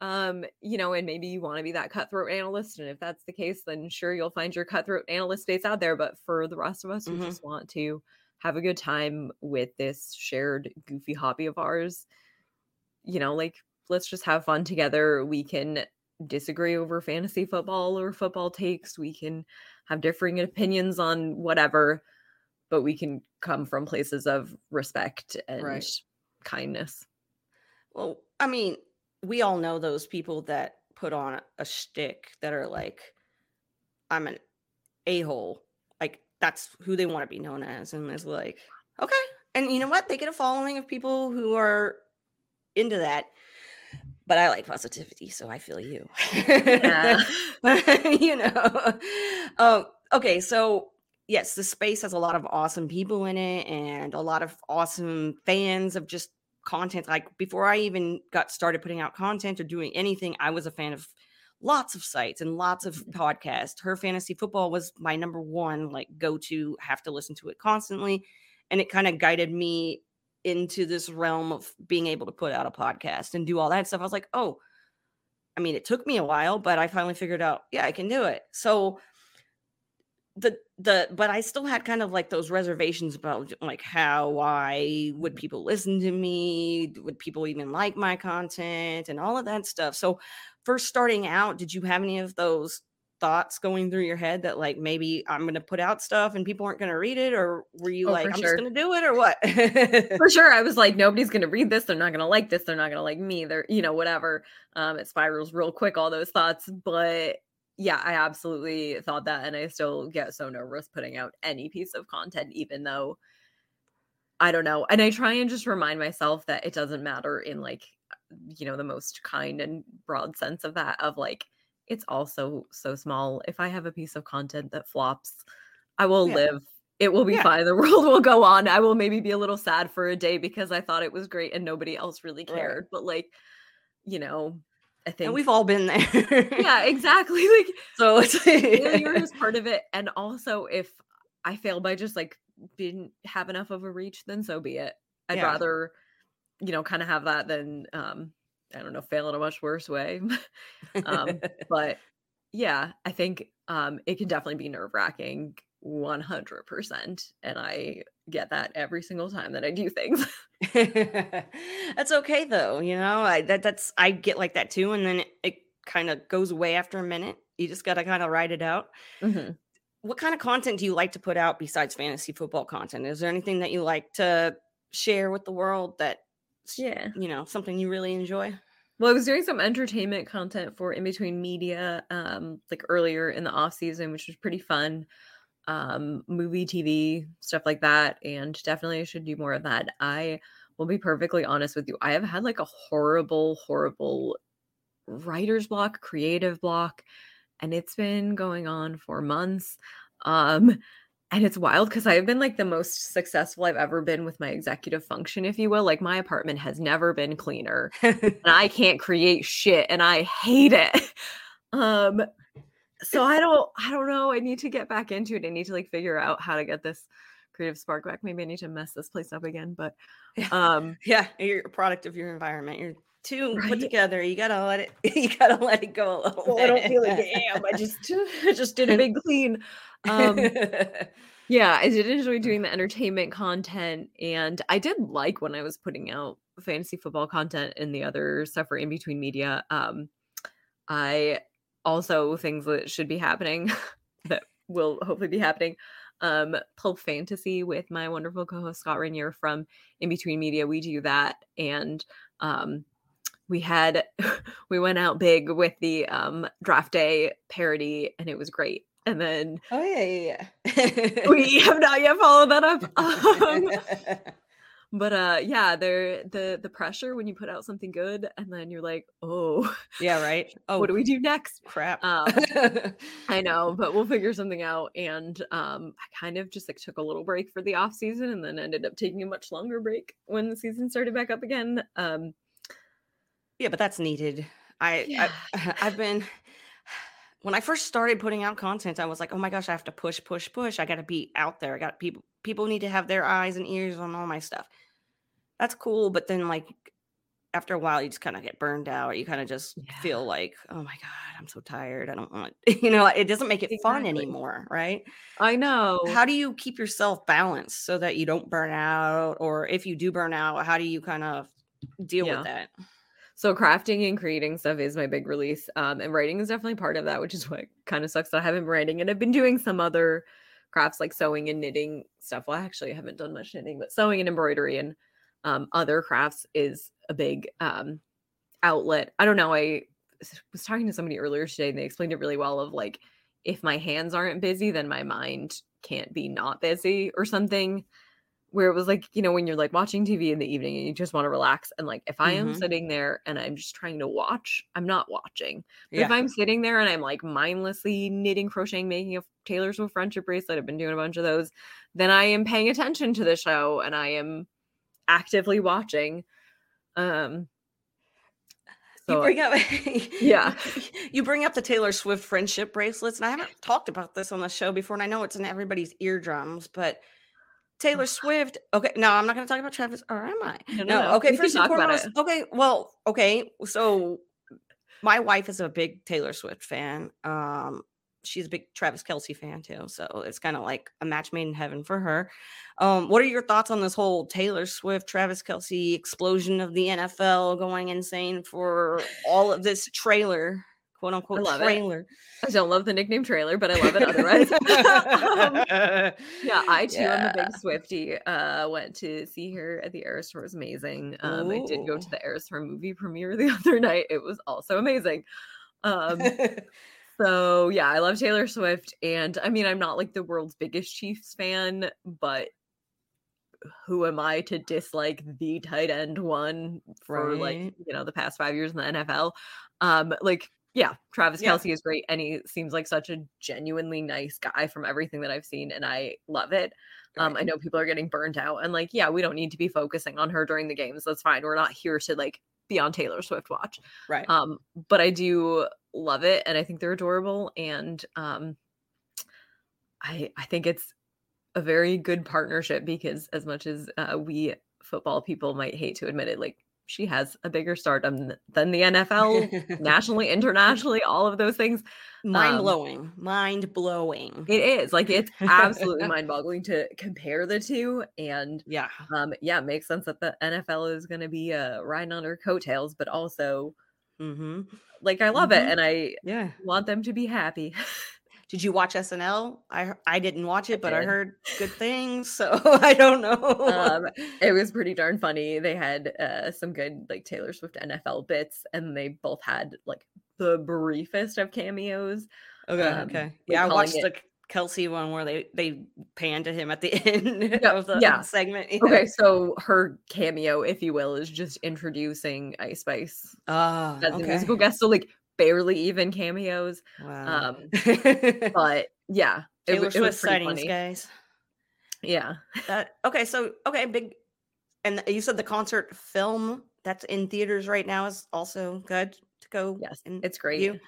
Speaker 2: um, you know, and maybe you want to be that cutthroat analyst, and if that's the case, then sure you'll find your cutthroat analyst dates out there. But for the rest of us who mm-hmm. just want to have a good time with this shared goofy hobby of ours, you know, like let's just have fun together. We can disagree over fantasy football or football takes. We can have differing opinions on whatever, but we can come from places of respect and right. kindness.
Speaker 1: Well, I mean, we all know those people that put on a shtick that are like, I'm an a hole. Like, that's who they want to be known as. And it's like, okay. And you know what? They get a following of people who are into that but I like positivity, so I feel you. Yeah. you know. Um, okay, so yes, the space has a lot of awesome people in it and a lot of awesome fans of just content. Like before I even got started putting out content or doing anything, I was a fan of lots of sites and lots of mm-hmm. podcasts. Her fantasy football was my number one, like go to, have to listen to it constantly. And it kind of guided me into this realm of being able to put out a podcast and do all that stuff. I was like, oh, I mean, it took me a while, but I finally figured out, yeah, I can do it. So the the but I still had kind of like those reservations about like how why would mm-hmm. people listen to me? Would people even like my content and all of that stuff? So first starting out, did you have any of those thoughts going through your head that like maybe I'm going to put out stuff and people aren't going to read it or were you oh, like I'm sure. just going to do it or what?
Speaker 2: for sure. I was like nobody's going to read this, they're not going to like this, they're not going to like me, they're you know whatever. Um it spirals real quick all those thoughts, but yeah, I absolutely thought that and I still get so nervous putting out any piece of content even though I don't know. And I try and just remind myself that it doesn't matter in like, you know, the most kind and broad sense of that, of like, it's also so small. If I have a piece of content that flops, I will
Speaker 1: Yeah.
Speaker 2: live. It will be
Speaker 1: Yeah.
Speaker 2: fine. The world will go on. I will maybe be a little sad for a day because I thought it was great and nobody else really
Speaker 1: Right.
Speaker 2: cared. But like, you know, I think
Speaker 1: And we've all been there.
Speaker 2: yeah, exactly. Like
Speaker 1: So it's
Speaker 2: failure is part of it. And also if I fail by just like didn't have enough of a reach, then so be it. I'd
Speaker 1: Yeah.
Speaker 2: rather, you know, kind of have that than um, I don't know, fail in a much worse way. um, but yeah, I think um it can definitely be nerve wracking 100%. And I get that every single time that I do things.
Speaker 1: that's okay though, you know. I that that's I get like that too, and then it, it kind of goes away after a minute. You just gotta kind of write it out.
Speaker 2: Mhm.
Speaker 1: What kind of content do you like to put out besides fantasy football content? Is there anything that you like to share with the world that
Speaker 2: Yeah.
Speaker 1: you know something you really enjoy?
Speaker 2: Well, I was doing some entertainment content for in between media, um, like earlier in the off season, which was pretty fun. Um, movie, TV, stuff like that, and definitely I should do more of that. I will be perfectly honest with you. I have had like a horrible, horrible writer's block, creative block, and it's been going on for months. Um, and it's wild because I have been like the most successful I've ever been with my executive function, if you will. Like my apartment has never been cleaner and I can't create shit and I hate it. Um so I don't I don't know. I need to get back into it. I need to like figure out how to get this creative spark back. Maybe I need to mess this place up again, but um
Speaker 1: yeah, you're a product of your environment. You're too
Speaker 2: Right.
Speaker 1: put together. You gotta let it. You gotta let it go a little
Speaker 2: well,
Speaker 1: bit.
Speaker 2: I don't feel like I am. I just I just did a big clean. Um yeah, I did enjoy doing the entertainment content and I did like when I was putting out fantasy football content and the other stuff for in between media. Um I also things that should be happening that will hopefully be happening. Um Pulp Fantasy with my wonderful co-host Scott Rainier from In Between Media. We do that and um we had we went out big with the um draft day parody and it was great. And then
Speaker 1: oh yeah, yeah, yeah.
Speaker 2: we have not yet followed that up. Um, but uh yeah, there the the pressure when you put out something good and then you're like, oh,
Speaker 1: yeah, right. Oh,
Speaker 2: what do we do next?
Speaker 1: crap?
Speaker 2: Um, I know, but we'll figure something out. And um I kind of just like took a little break for the off season and then ended up taking a much longer break when the season started back up again. Um
Speaker 1: yeah, but that's needed. I,
Speaker 2: Yeah.
Speaker 1: I I've been when I first started putting out content, I was like, oh my gosh, I have to push, push, push. I got to be out there. I got people. People need to have their eyes and ears on all my stuff. That's cool, but then like after a while, you just kind of get burned out. You kind of just
Speaker 2: Yeah.
Speaker 1: feel like, oh my god, I'm so tired. I don't want. You know, it doesn't make it fun anymore, right?
Speaker 2: I know.
Speaker 1: How do you keep yourself balanced so that you don't burn out, or if you do burn out, how do you kind of deal
Speaker 2: Yeah.
Speaker 1: with that?
Speaker 2: So crafting and creating stuff is my big release. Um, and writing is definitely part of that, which is what kind of sucks that I haven't been writing. And I've been doing some other crafts like sewing and knitting stuff. Well, actually, I haven't done much knitting, but sewing and embroidery and um, other crafts is a big um, outlet. I don't know. I was talking to somebody earlier today and they explained it really well of like, if my hands aren't busy, then my mind can't be not busy or something. Where it was like, you know, when you're like watching TV in the evening and you just want to relax. And like, if I am
Speaker 1: Mhm.
Speaker 2: sitting there and I'm just trying to watch, I'm not watching. But if I'm sitting there and I'm like mindlessly knitting, crocheting, making a Taylor Swift friendship bracelet, I've been doing a bunch of those, then I am paying attention to the show and I am actively watching. Um,
Speaker 1: You bring up,
Speaker 2: Yeah.
Speaker 1: You bring up the Taylor Swift friendship bracelets, and I haven't talked about this on the show before, and I know it's in everybody's eardrums, but Taylor Swift. Okay, no, I'm not going to talk about Travis, or am I?
Speaker 2: No, no.
Speaker 1: Okay,
Speaker 2: We
Speaker 1: first and foremost. Okay, well, okay, so my wife is a big Taylor Swift fan. Um, she's a big Travis Kelce fan too, so it's kind of like a match made in heaven for her. Um, what are your thoughts on this whole Taylor Swift, Travis Kelce explosion of the NFL going insane for all of this trailer, quote unquote
Speaker 2: it.
Speaker 1: trailer?
Speaker 2: I don't love the nickname trailer, but I love it otherwise. Um, yeah, I too am a big Swiftie. Uh, went to see her at the Eras Tour. Was amazing. Um, I did go to the Eras Tour movie premiere the other night. It was also amazing. Um, so yeah, I love Taylor Swift, and I mean, I'm not like the world's biggest Chiefs fan, but who am I to dislike the tight end one for like, you know, the past five years in the NFL? Um, like, yeah, Travis
Speaker 1: Yeah.
Speaker 2: Kelce is great and he seems like such a genuinely nice guy from everything that I've seen, and I love it. Um, I know people are getting burnt out, and like, yeah, we don't need to be focusing on her during the games. That's fine. We're not here to like be on Taylor Swift watch.
Speaker 1: Right.
Speaker 2: Um, but I do love it, and I think they're adorable, and um, I I think it's a very good partnership because as much as uh, we football people might hate to admit it, like she has a bigger stardom than the NFL, nationally, internationally, all of those things.
Speaker 1: Mind
Speaker 2: um,
Speaker 1: blowing. Mind blowing.
Speaker 2: It is like it's absolutely mind-boggling to compare the two, and
Speaker 1: yeah.
Speaker 2: um, yeah, it makes sense that the NFL is going to be uh, riding on her coattails, but also
Speaker 1: Mm-hmm.
Speaker 2: like I love
Speaker 1: Mhm.
Speaker 2: it, and I
Speaker 1: Yeah.
Speaker 2: want them to be happy.
Speaker 1: Did you watch SNL? I I didn't watch it, but I
Speaker 2: did.
Speaker 1: heard good things, so I don't know.
Speaker 2: um, it was pretty darn funny. They had uh, some good like Taylor Swift NFL bits, and they both had like the briefest of cameos.
Speaker 1: okay,
Speaker 2: um,
Speaker 1: okay. Yeah, I watched
Speaker 2: it-
Speaker 1: the Kelce one where they they pan to him at the end
Speaker 2: Yeah,
Speaker 1: of the
Speaker 2: yeah.
Speaker 1: segment. yeah.
Speaker 2: Okay, so her cameo, if you will, is just introducing Ice Spice
Speaker 1: Ah,
Speaker 2: as a musical guest. So like barely even cameos.
Speaker 1: Wow.
Speaker 2: Um, But yeah, it,
Speaker 1: Taylor
Speaker 2: w- it was
Speaker 1: sightings,
Speaker 2: funny.
Speaker 1: guys.
Speaker 2: Yeah.
Speaker 1: That okay, so okay, big and you said the concert film that's in theaters right now is also good to go.
Speaker 2: Yes,
Speaker 1: and
Speaker 2: it's great.
Speaker 1: view?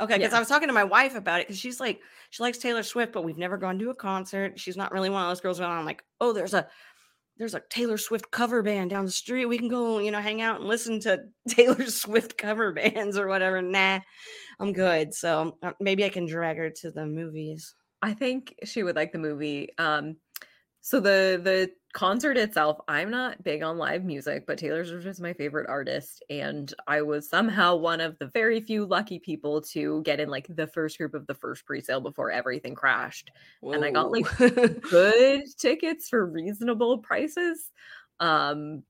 Speaker 1: Okay, because
Speaker 2: Yeah.
Speaker 1: I was talking to my wife about it because she's like, she likes Taylor Swift, but we've never gone to a concert. She's not really one of those girls where I'm like, oh, there's a there's a Taylor Swift cover band down the street. We can go, you know, hang out and listen to Taylor Swift cover bands or whatever. Nah, I'm good. So uh, maybe I can drag her to the movies.
Speaker 2: I think she would like the movie. Um, so the the concert itself, I'm not big on live music, but Taylor Swift is my favorite artist, and I was somehow one of the very few lucky people to get in like the first group of the first pre-sale before everything crashed. And I got, like, Good tickets for reasonable prices. Um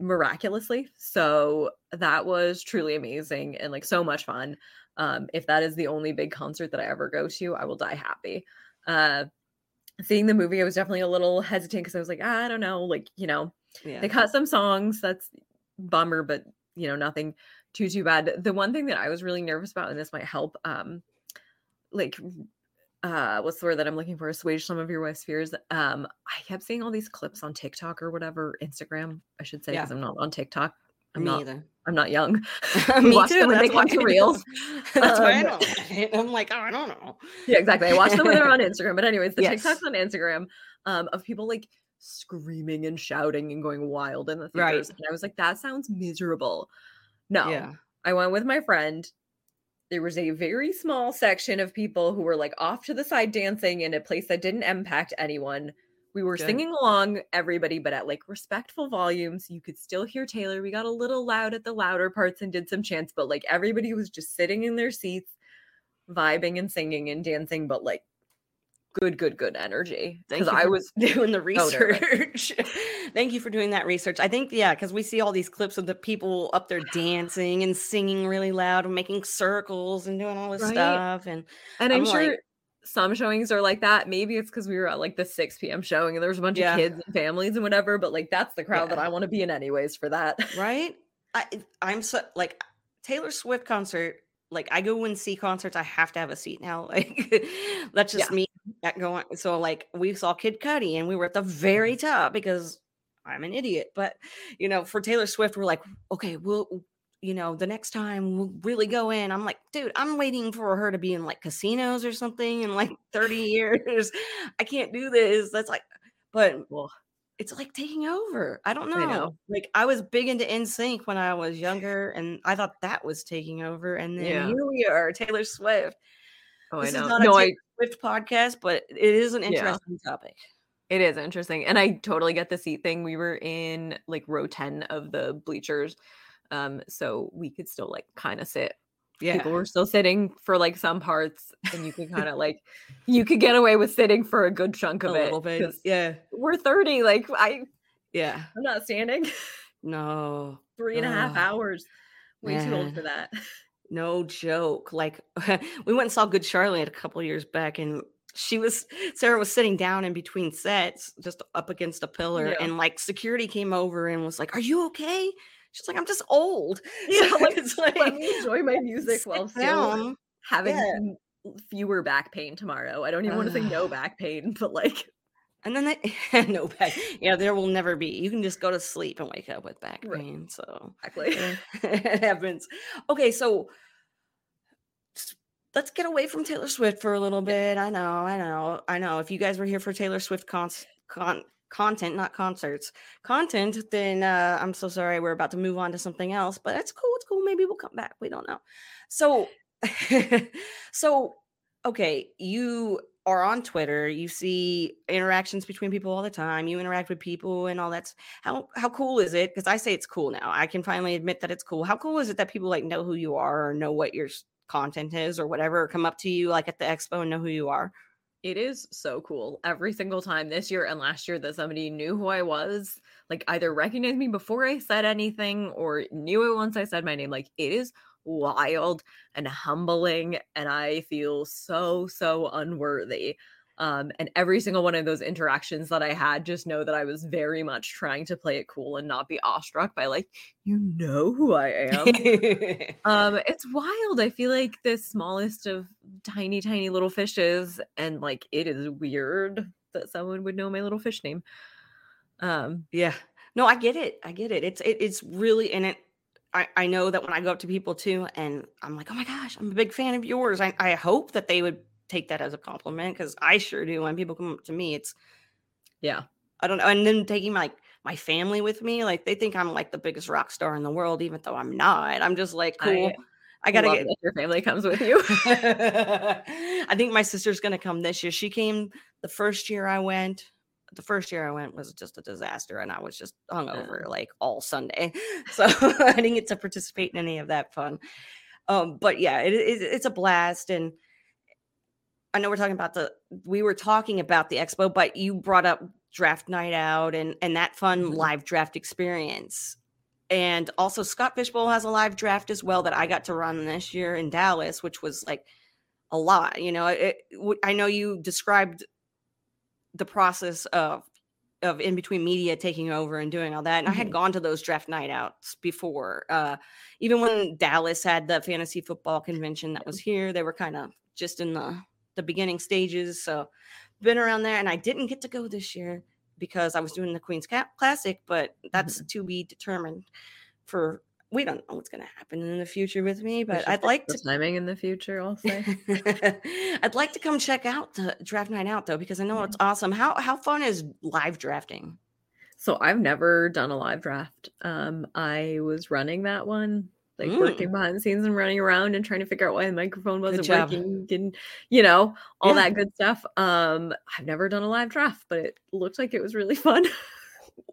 Speaker 2: miraculously. So that was truly amazing and like so much fun. Um, if that is the only big concert that I ever go to, I will die happy. Uh, seeing the movie, I was definitely a little hesitant because I was like, "Ah, I don't know, like, you know,
Speaker 1: yeah.
Speaker 2: they cut some songs. That's bummer, but you know, nothing too too bad. The one thing that I was really nervous about, and this might help, um, like uh what's the word that I'm looking for? Assuage some of your wife's fears. Um, I kept seeing all these clips on TikTok or whatever, Instagram, I should say,
Speaker 1: Yeah.
Speaker 2: because I'm not on TikTok. I'm
Speaker 1: Me
Speaker 2: not
Speaker 1: either.
Speaker 2: I'm not young.
Speaker 1: Me
Speaker 2: Watch
Speaker 1: too.
Speaker 2: them when they
Speaker 1: That's why
Speaker 2: come to reels.
Speaker 1: That's why I
Speaker 2: Um,
Speaker 1: don't. I'm like, oh, I don't know.
Speaker 2: Yeah, exactly. I watch them when they're on Instagram. But anyways, the
Speaker 1: Yes.
Speaker 2: TikToks on Instagram um, of people like screaming and shouting and going wild in the
Speaker 1: Right.
Speaker 2: theaters. And I was like, that sounds miserable. No.
Speaker 1: Yeah.
Speaker 2: I went with my friend. There was a very small section of people who were like off to the side dancing in a place that didn't impact anyone. We were
Speaker 1: Good.
Speaker 2: singing along, everybody, but at like respectful volumes. You could still hear Taylor. We got a little loud at the louder parts and did some chants, but like everybody was just sitting in their seats, vibing and singing and dancing, but like good, good, good energy. Because I was
Speaker 1: doing the oh,
Speaker 2: nervous.
Speaker 1: research. Thank you for doing that research. I think, yeah, because we see all these clips of the people up there dancing and singing really loud and making circles and doing all this
Speaker 2: Right.
Speaker 1: stuff. And
Speaker 2: And I'm,
Speaker 1: I'm
Speaker 2: sure
Speaker 1: like-
Speaker 2: some showings are like that. Maybe it's because we were at like the 6 p.m. showing and there was a bunch
Speaker 1: Yeah.
Speaker 2: of kids and families and whatever, but like that's the crowd that I want to be in anyways for that.
Speaker 1: right, I, I'm so like Taylor Swift concert. Like I go and see concerts, I have to have a seat now. Like that's just
Speaker 2: Yeah.
Speaker 1: me at going. So like we saw Kid Cudi and we were at the very top because I'm an idiot. But you know, for Taylor Swift, we're like, okay, we'll you know, the next time we'll really go in. I'm like, dude, I'm waiting for her to be in like casinos or something in like 30 years. I can't do this. That's like, but
Speaker 2: Well,
Speaker 1: it's like taking over. I don't know.
Speaker 2: I know.
Speaker 1: Like I was big into NSYNC when I was younger, and I thought that was taking over. And then
Speaker 2: Yeah.
Speaker 1: here we are, Taylor Swift.
Speaker 2: oh,
Speaker 1: this
Speaker 2: I know.
Speaker 1: is not
Speaker 2: no,
Speaker 1: a
Speaker 2: I,
Speaker 1: Taylor Swift podcast, but it is an
Speaker 2: Yeah.
Speaker 1: interesting topic.
Speaker 2: it is interesting. And I totally get the seat thing. We were in like row 10 of the bleachers. Um, so we could still like kind of sit
Speaker 1: Yeah.
Speaker 2: people were still sitting for like some parts and you could kind of like you could get away with sitting for a good chunk
Speaker 1: a
Speaker 2: of it
Speaker 1: little bit. Yeah.
Speaker 2: we're 30 like i
Speaker 1: Yeah.
Speaker 2: i'm not standing
Speaker 1: No.
Speaker 2: three and a half hours way too old for that
Speaker 1: No joke. Like we went and saw Good Charlotte a couple years back, and she was Sarah was sitting down in between sets, just up against a pillar,
Speaker 2: Yeah.
Speaker 1: and like security came over and was like, "Are you okay?" She's like, "I'm just old."
Speaker 2: Yeah,
Speaker 1: So
Speaker 2: like,
Speaker 1: it's like
Speaker 2: Let me enjoy my music while still having
Speaker 1: Yeah.
Speaker 2: fewer back pain tomorrow. I don't even want to say no back pain, but like
Speaker 1: And then they no back. Yeah, there will never be. You can just go to sleep and wake up with back
Speaker 2: Right.
Speaker 1: pain. So
Speaker 2: exactly.
Speaker 1: it happens. Okay, so let's get away from Taylor Swift for a little bit. I know, I know, I know. If you guys were here for Taylor Swift cons- con- content, not concerts, content, then uh, I'm so sorry. We're about to move on to something else, but it's cool. It's cool. Maybe we'll come back. We don't know. So, so okay, you are on Twitter. You see interactions between people all the time. You interact with people and all that's how how cool is it? Because I say it's cool now. I can finally admit that it's cool. How cool is it that people like know who you are or know what your content is or whatever, or come up to you like at the expo and know who you are?
Speaker 2: It is so cool. Every single time this year and last year that somebody knew who I was, like either recognized me before I said anything or knew it once I said my name. Like it is wild and humbling. And I feel so, so unworthy. Um, and every single one of those interactions that I had, just know that I was very much trying to play it cool and not be awestruck by like, you know who I am. Um, it's wild. I feel like the smallest of tiny, tiny little fishes, and like it is weird that someone would know my little fish name. Um,
Speaker 1: Yeah. No, I get it. I get it. It's it, it's really and it I, I know that when I go up to people too and I'm like, oh my gosh, I'm a big fan of yours. I, I hope that they would take that as a compliment because I sure do. When people come up to me, it's
Speaker 2: yeah,
Speaker 1: I don't know. And then taking like my family with me, like they think I'm like the biggest rock star in the world, even though I'm not. I'm just like, cool. I,
Speaker 2: I
Speaker 1: gotta get
Speaker 2: your family comes with you.
Speaker 1: I think my sister's gonna come this year. She came the first year I went. The first year I went was just a disaster, and I was just hungover like all Sunday, so I didn't get to participate in any of that fun. Um, but yeah, it, it, it's a blast, and I know we're talking about the. We were talking about the expo, but you brought up draft night out and and that fun
Speaker 2: Mhm.
Speaker 1: live draft experience. And also, Scott Fish Bowl has a live draft as well that I got to run this year in Dallas, which was like a lot. You know, it, I know you described the process of of in between media taking over and doing all that, and I had
Speaker 2: Mhm.
Speaker 1: gone to those draft night outs before. Uh, even when Dallas had the fantasy football convention that was here, they were kind of just in the the beginning stages. So, been around there, and I didn't get to go this year because I was doing the Queen's Classic, but that's to be determined. For we don't know what's going to happen in the future with me, but I'd like to
Speaker 2: timing in the future. I'll say.
Speaker 1: I'd like to come check out the draft night out though because I know it's awesome. How how fun is live drafting?
Speaker 2: So I've never done a live draft. Um, I was running that one, like
Speaker 1: Mm.
Speaker 2: working behind the scenes and running around and trying to figure out why the microphone wasn't working and you know, all
Speaker 1: Yeah.
Speaker 2: that good stuff. Um, I've never done a live draft, but it looked like it was really fun.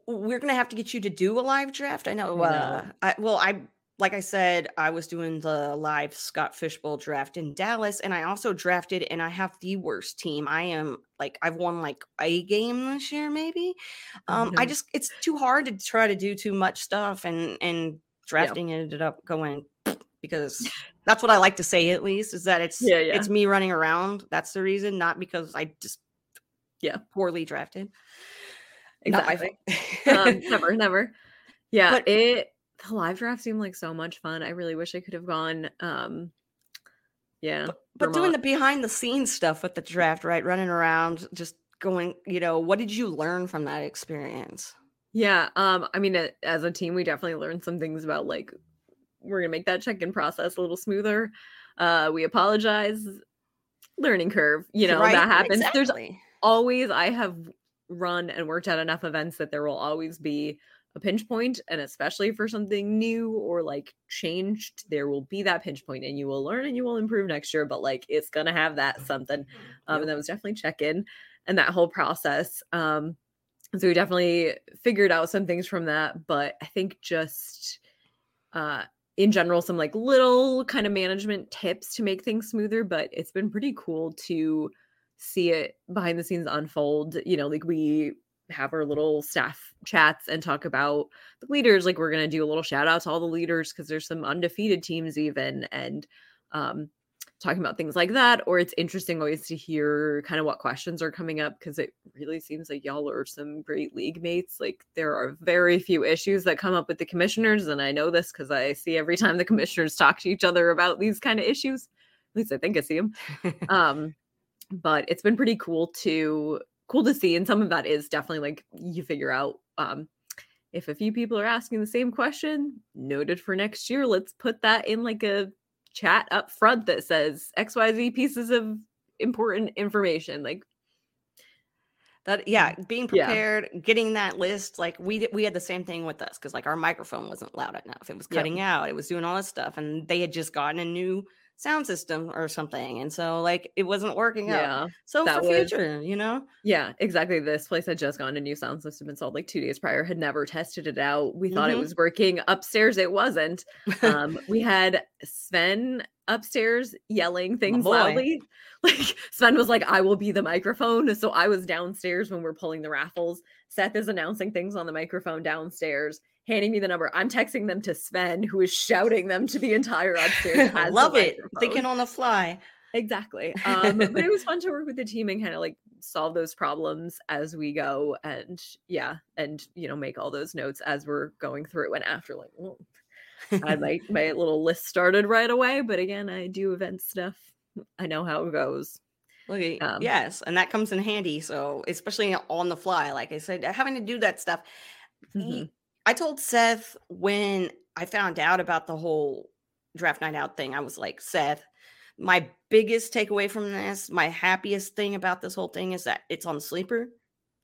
Speaker 1: We're gonna have to get you to do a live draft. I know. Uh. I, well, I like I said, I was doing the live Scott Fish Bowl draft in Dallas, and I also drafted, and I have the worst team. I am like I've won like a game this year, maybe.
Speaker 2: Oh,
Speaker 1: Um, I just it's too hard to try to do too much stuff, and and drafting ended up going because that's what I like to say at least is that it's
Speaker 2: Yeah, yeah.
Speaker 1: it's me running around. That's the reason, not because I just
Speaker 2: Yeah.
Speaker 1: poorly drafted.
Speaker 2: Exactly. um, never, never. Yeah,
Speaker 1: But-
Speaker 2: it the live draft seemed like so much fun. I really wish I could have gone. Um, yeah,
Speaker 1: But doing the behind the scenes stuff with the draft, right? Running around, just going, you know, what did you learn from that experience?
Speaker 2: Yeah, um, I mean, as a team, we definitely learned some things about like we're gonna make that check-in process a little smoother. Uh, we apologize. Learning curve, you know,
Speaker 1: Right?
Speaker 2: that happens. There's always I have run and worked at enough events that there will always be a pinch point, and especially for something new or like changed, there will be that pinch point, and you will learn and you will improve next year. But like it's gonna have that something, um,
Speaker 1: Yep.
Speaker 2: and that was definitely check in and that whole process. Um, so we definitely figured out some things from that, but I think just uh in general some like little kind of management tips to make things smoother but it's been pretty cool to see it behind the scenes unfold. You know like we have our little staff chats and talk about the leaders like we're going to do a little shout out to all the leaders because there's some undefeated teams even and um talking about things like that. Or it's interesting always to hear kind of what questions are coming up because it really seems like y'all are some great league mates. Like there are very few issues that come up with the commissioners. And I know this because I see every time the commissioners talk to each other about these kind of issues. At least I think I see them. um, but it's been pretty cool to cool to see. And some of that is definitely like you figure out um if a few people are asking the same question, noted for next year, let's put that in like a chat up front that says XYZ pieces of important information. Like
Speaker 1: that yeah, being prepared, yeah. getting that list. Like we we had the same thing with us because like our microphone wasn't loud enough. It was cutting yep. out. It was doing all this stuff, and they had just gotten a new sound system or something. And so like it wasn't working yeah, out. So for was, future, you know?
Speaker 2: Yeah, exactly. This place had just gone a new sound system installed like two days prior, had never tested it out. We thought mm-hmm. it was working. Upstairs it wasn't. Um, we had Sven upstairs yelling things loudly. Like Sven was like, I will be the microphone. So I was downstairs when we're pulling the raffles. Seth is announcing things on the microphone downstairs handing me the number. I'm texting them to Sven, who is shouting them to the entire upstairs.
Speaker 1: I love it. Thinking on the fly.
Speaker 2: Exactly. Um, but it was fun to work with the team and kind of like solve those problems as we go. And yeah, and you know, make all those notes as we're going through and after like, well, I my my little list started right away. But again, I do event stuff. I know how it goes.
Speaker 1: Look, um, yes, and that comes in handy. So especially on the fly, like I said, having to do that stuff. Mm-hmm. I told Seth when I found out about the whole draft night out thing, I was like, Seth, my biggest takeaway from this, my happiest thing about this whole thing is that it's on Sleeper.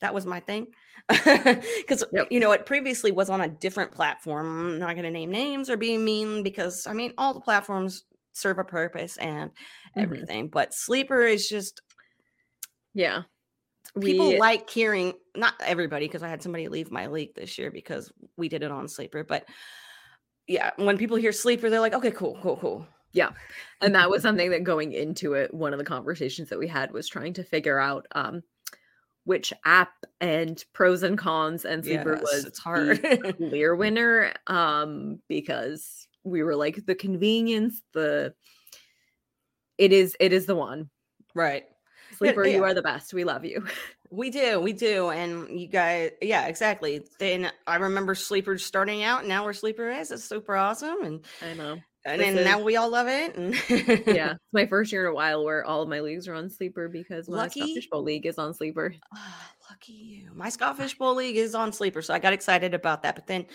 Speaker 1: That was my thing. Because, yep. you know, it previously was on a different platform. I'm not going to name names or be mean because, I mean, all the platforms serve a purpose and mm-hmm. everything. But Sleeper is just.
Speaker 2: Yeah
Speaker 1: people we, like hearing not everybody because I had somebody leave my league this year because we did it on sleeper, but yeah, when people hear sleeper, they're like, okay, cool, cool, cool.
Speaker 2: Yeah. And that was something that going into it, one of the conversations that we had was trying to figure out um which app and pros and cons and sleeper yes, was
Speaker 1: it's hard
Speaker 2: clear winner um because we were like the convenience the it is it is the one
Speaker 1: right
Speaker 2: Sleeper, yeah. you are the best. We love you.
Speaker 1: We do, we do, and you guys, yeah, exactly. Then I remember Sleeper starting out. Now we're Sleeper is. It's super awesome, and
Speaker 2: I know.
Speaker 1: And then is, now we all love it. And
Speaker 2: yeah, it's my first year in a while where all of my leagues are on Sleeper because my lucky, Scott Fish Bowl League is on Sleeper.
Speaker 1: Oh, lucky you. My Scott Fish Bowl League is on Sleeper, so I got excited about that. But then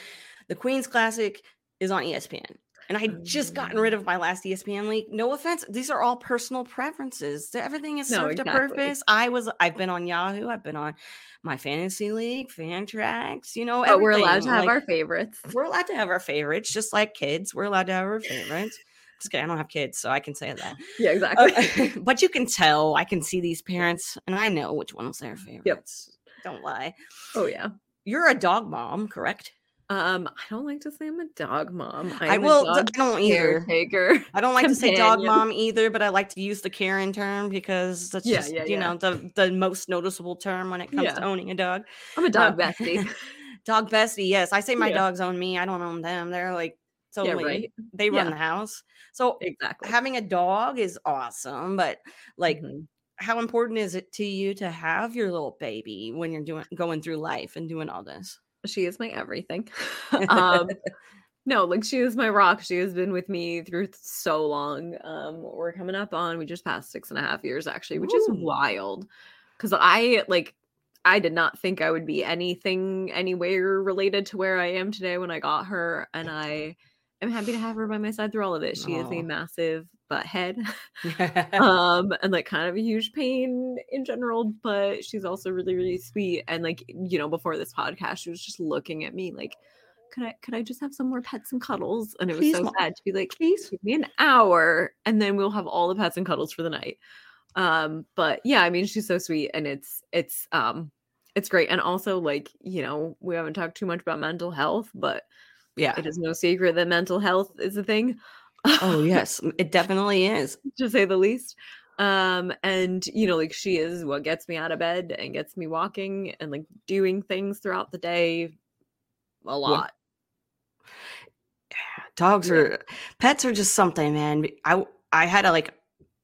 Speaker 1: the Queen's Classic is on ESPN, and I just gotten rid of my last ESPN league. No offense, these are all personal preferences. Everything is served no, exactly. a purpose. I was, I've been on Yahoo. I've been on my fantasy league, Fantrax. You know,
Speaker 2: oh, we're allowed to have like, our favorites.
Speaker 1: We're allowed to have our favorites, just like kids. We're allowed to have our favorites. Just kidding, I don't have kids, so I can say that.
Speaker 2: Yeah, exactly.
Speaker 1: Uh, but you can tell. I can see these parents, and I know which one's their favorites. Yep. Don't lie.
Speaker 2: Oh yeah.
Speaker 1: You're a dog mom, correct?
Speaker 2: Um, I don't like to say I'm a dog mom.
Speaker 1: I, I will. I don't either. Caretaker. I don't like companion. to say dog mom either, but I like to use the Karen term because that's yeah, just yeah, you yeah. know the the most noticeable term when it comes to owning a dog.
Speaker 2: I'm a dog um, bestie.
Speaker 1: dog bestie. Yes, I say my dogs own me. I don't own them. They're like totally. Right. They run the house. So
Speaker 2: exactly
Speaker 1: having a dog is awesome, but like. Mm-hmm how important is it to you to have your little baby when you're doing going through life and doing all this?
Speaker 2: She is my everything. um, no, like she is my rock. She has been with me through so long. Um, we're coming up on we just passed six and a half years actually, which Ooh. is wild. Cause I like I did not think I would be anything anywhere related to where I am today when I got her. And I am happy to have her by my side through all of it. She Aww. is a massive butthead um and like kind of a huge pain in general but she's also really really sweet and like you know before this podcast she was just looking at me like could I could I just have some more pets and cuddles? And it was Please, so sad to be like, please give me an hour and then we'll have all the pets and cuddles for the night. Um, but yeah, I mean she's so sweet and it's it's um it's great. And also like, you know, we haven't talked too much about mental health, but
Speaker 1: yeah,
Speaker 2: it is no secret that mental health is a thing
Speaker 1: oh yes, it definitely is,
Speaker 2: to say the least. Um, and you know, like she is what gets me out of bed and gets me walking and like doing things throughout the day a lot.
Speaker 1: Dogs yeah. are pets are just something, man. I I had a like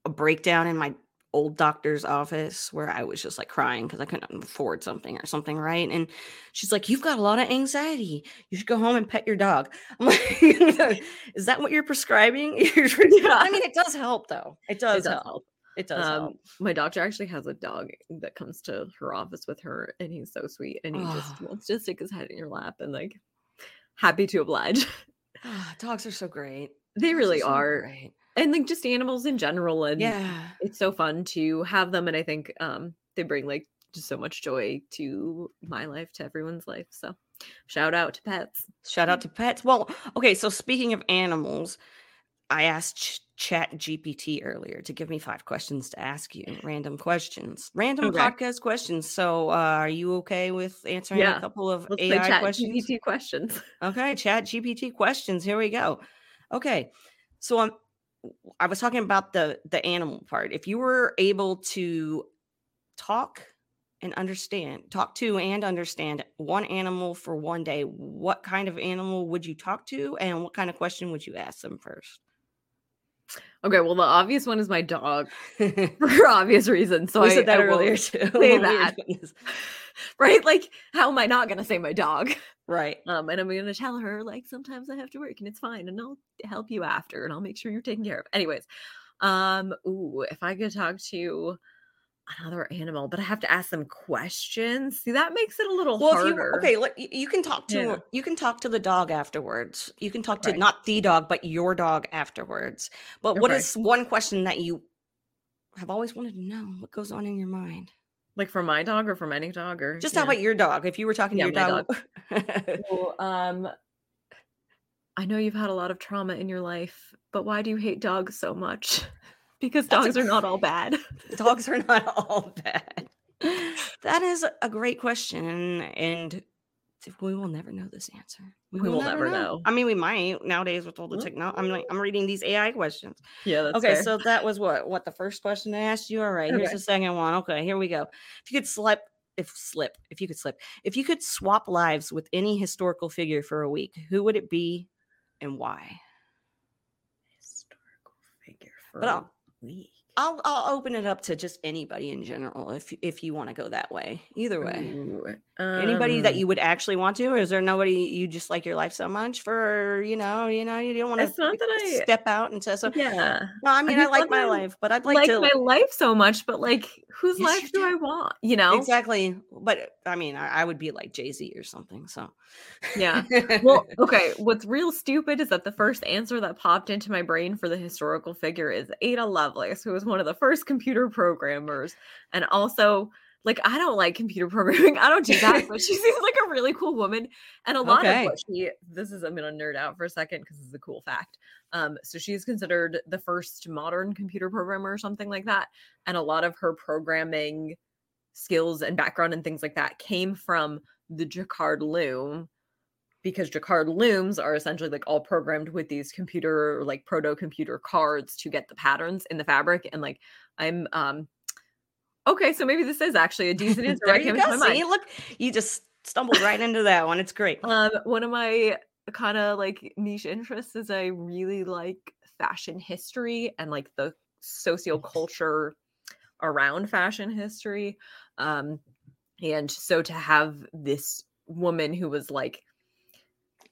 Speaker 1: a breakdown in my old doctor's office where I was just like crying because I couldn't afford something or something, right? And she's like, You've got a lot of anxiety. You should go home and pet your dog. I'm like, Is that what you're prescribing? I mean, it does help though. It does, it does help. help. It does um, help.
Speaker 2: My doctor actually has a dog that comes to her office with her, and he's so sweet. And he oh. just wants to stick his head in your lap and like happy to oblige.
Speaker 1: Oh, dogs are so great.
Speaker 2: They dogs really are. So and like just animals in general and
Speaker 1: yeah.
Speaker 2: it's so fun to have them and i think um they bring like just so much joy to my life to everyone's life so shout out to pets.
Speaker 1: Shout out to pets. Well okay so speaking of animals i asked Ch- chat gpt earlier to give me five questions to ask you random questions random okay. podcast questions. So uh, are you okay with answering yeah. a couple of Let's ai chat questions?
Speaker 2: Gpt questions.
Speaker 1: Okay chat gpt questions. Here we go. Okay so i'm I was talking about the the animal part. If you were able to talk and understand, talk to and understand one animal for one day, what kind of animal would you talk to and what kind of question would you ask them first?
Speaker 2: Okay, well, the obvious one is my dog for obvious reasons. So
Speaker 1: we I said that I earlier too.
Speaker 2: Say that. right? Like, how am I not going to say my dog?
Speaker 1: Right.
Speaker 2: Um, and I'm going to tell her, like, sometimes I have to work and it's fine and I'll help you after and I'll make sure you're taken care of. Anyways, um, ooh, if I could talk to another animal, but I have to ask them questions. See, that makes it a little well, harder.
Speaker 1: You, okay, look, you can talk to yeah. you can talk to the dog afterwards. You can talk to right. not the dog, but your dog afterwards. But okay. what is one question that you have always wanted to know? What goes on in your mind?
Speaker 2: Like from my dog or from any dog or
Speaker 1: just yeah. how about your dog? If you were talking yeah, to your dog.
Speaker 2: dog. um I know you've had a lot of trauma in your life, but why do you hate dogs so much? because dogs are not all bad.
Speaker 1: dogs are not all bad. That is a great question, and we will never know this answer.
Speaker 2: We, we will, never, know. know. I
Speaker 1: mean, we might nowadays with all the mm. technology. I'm like, I'm reading these AI questions.
Speaker 2: Yeah.
Speaker 1: okay.
Speaker 2: Fair.
Speaker 1: So that was what what the first question I asked you. All right. Okay. Here's the second one. Okay. Here we go. If you could slip, if slip, if you could slip, if you could swap lives with any historical figure for a week, who would it be, and why?
Speaker 2: Historical figure for
Speaker 1: but a week. I'll I'll open it up to just anybody in general if if you want to go that way. Either way, um, anybody that um you would actually want to, or is there nobody you just like your life so much for? You know, you know, you don't want to.
Speaker 2: It's not that I
Speaker 1: step out and say so.
Speaker 2: Yeah.
Speaker 1: No, I mean I, I like my life, but I'd like,
Speaker 2: like
Speaker 1: to
Speaker 2: my life so much, but like whose yes, life do I want? You know
Speaker 1: exactly. But I mean, I, I would be like Jay Z or something. So
Speaker 2: yeah. Well, okay. What's real stupid is that the first answer that popped into my brain for the historical figure is Ada Lovelace, who was was one of the first computer programmers. And also, like, I don't like computer programming. I don't do that, but she seems like a really cool woman. And a lot okay. of what she, this is, I'm to nerd out for a second because it's a cool fact. Um, so she's considered the first modern computer programmer or something like that. And a lot of her programming skills and background and things like that came from the Jacquard loom, because Jacquard looms are essentially like all programmed with these computer like proto computer cards to get the patterns in the fabric and like I'm um okay so maybe this is actually a decent answer.
Speaker 1: There you go. See, look you just stumbled right into that one. It's great.
Speaker 2: Um one of my kind of like niche interests is I really like fashion history and like the socioculture around fashion history. Um and so to have this woman who was like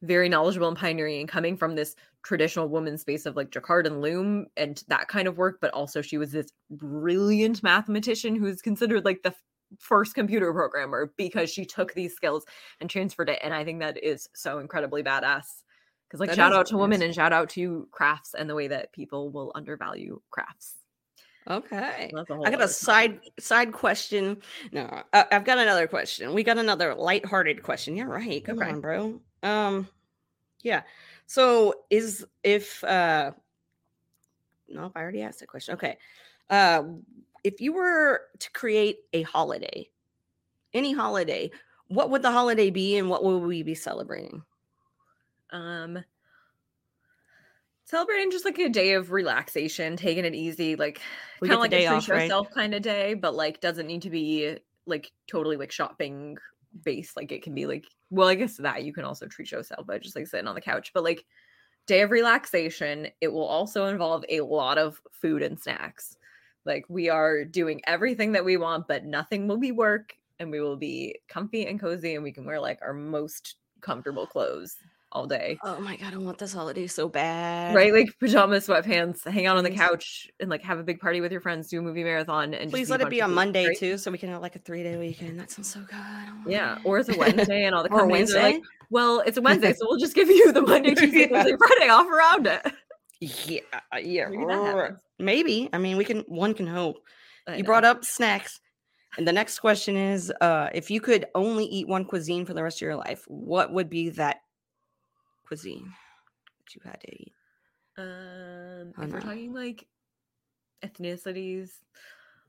Speaker 2: very knowledgeable and pioneering and coming from this traditional woman space of like jacquard and loom and that kind of work but also she was this brilliant mathematician who's considered like the first computer programmer because she took these skills and transferred it and i think that is so incredibly badass because like that shout out to women and shout out to crafts and the way that people will undervalue crafts
Speaker 1: Okay. I got a side side question. No, I, have got another question. We got another lighthearted question. You're right. Come okay. on, bro. Um, yeah. So is if uh, no, I already asked that question. Okay. Uh, if you were to create a holiday, any holiday, what would the holiday be, and what would we be celebrating?
Speaker 2: Um, celebrating just like a day of relaxation, taking it easy, like kind of like a treat yourself right? kind of day, but like doesn't need to be like totally like shopping based. Like it can be like, well, I guess that you can also treat yourself by just like sitting on the couch, but like day of relaxation. It will also involve a lot of food and snacks. Like we are doing everything that we want, but nothing will be work and we will be comfy and cozy and we can wear like our most comfortable clothes all day.
Speaker 1: Oh my god, I want this holiday so bad.
Speaker 2: Right? Like pajama sweatpants, hang out on the couch and like have a big party with your friends, do a movie marathon and
Speaker 1: please let it be on Monday right? too, so we can have like a three day weekend. That sounds so good.
Speaker 2: Oh yeah. Or it's a Wednesday and all the companies are like, well, it's a Wednesday, so we'll just give you the Monday, Tuesday, yeah. Thursday, Friday off around it.
Speaker 1: Yeah, uh, yeah. Maybe, Maybe. I mean, we can one can hope. I you know. brought up snacks. And the next question is uh, if you could only eat one cuisine for the rest of your life, what would be that cuisine that you had to eat?
Speaker 2: Um, if we're talking like ethnicities,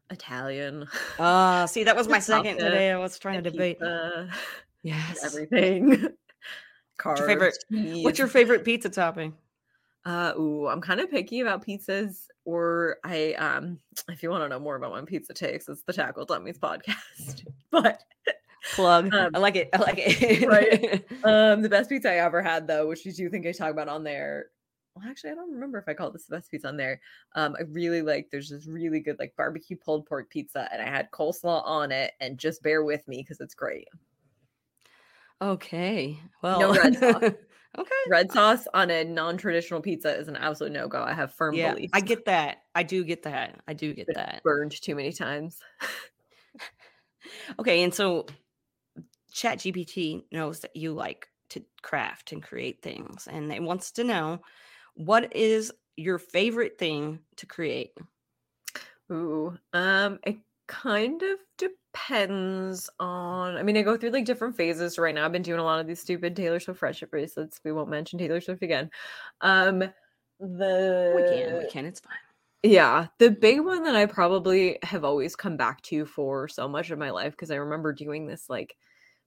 Speaker 2: Italian.
Speaker 1: Uh, see, that was my second today. I was trying to debate.
Speaker 2: Yes. Everything.
Speaker 1: Carbs, what's your favorite? Cheese. What's your favorite pizza topping?
Speaker 2: Uh, ooh, I'm kind of picky about pizzas. Or I, um, if you want to know more about my pizza takes, it's the Tackle Dummies podcast. but
Speaker 1: plug, um, I like it. I like it.
Speaker 2: right. Um, the best pizza I ever had, though, which you do think I talk about on there. Well, actually, I don't remember if I called this the best pizza on there. Um, I really like. There's this really good like barbecue pulled pork pizza, and I had coleslaw on it. And just bear with me because it's great.
Speaker 1: Okay. Well,
Speaker 2: no red sauce. Okay. Red sauce on a non-traditional pizza is an absolute no-go. I have firm yeah, beliefs.
Speaker 1: I get that. I do get that. I do get that.
Speaker 2: Burned too many times.
Speaker 1: okay, and so Chat GPT knows that you like to craft and create things and it wants to know what is your favorite thing to create?
Speaker 2: Ooh, um, it kind of depends on i mean i go through like different phases right now. I've been doing a lot of these stupid taylor swift friendship bracelets. We won't mention taylor swift again. Um the
Speaker 1: we can we can it's fine.
Speaker 2: Yeah the big one that i probably have always come back to for so much of my life because i remember doing this like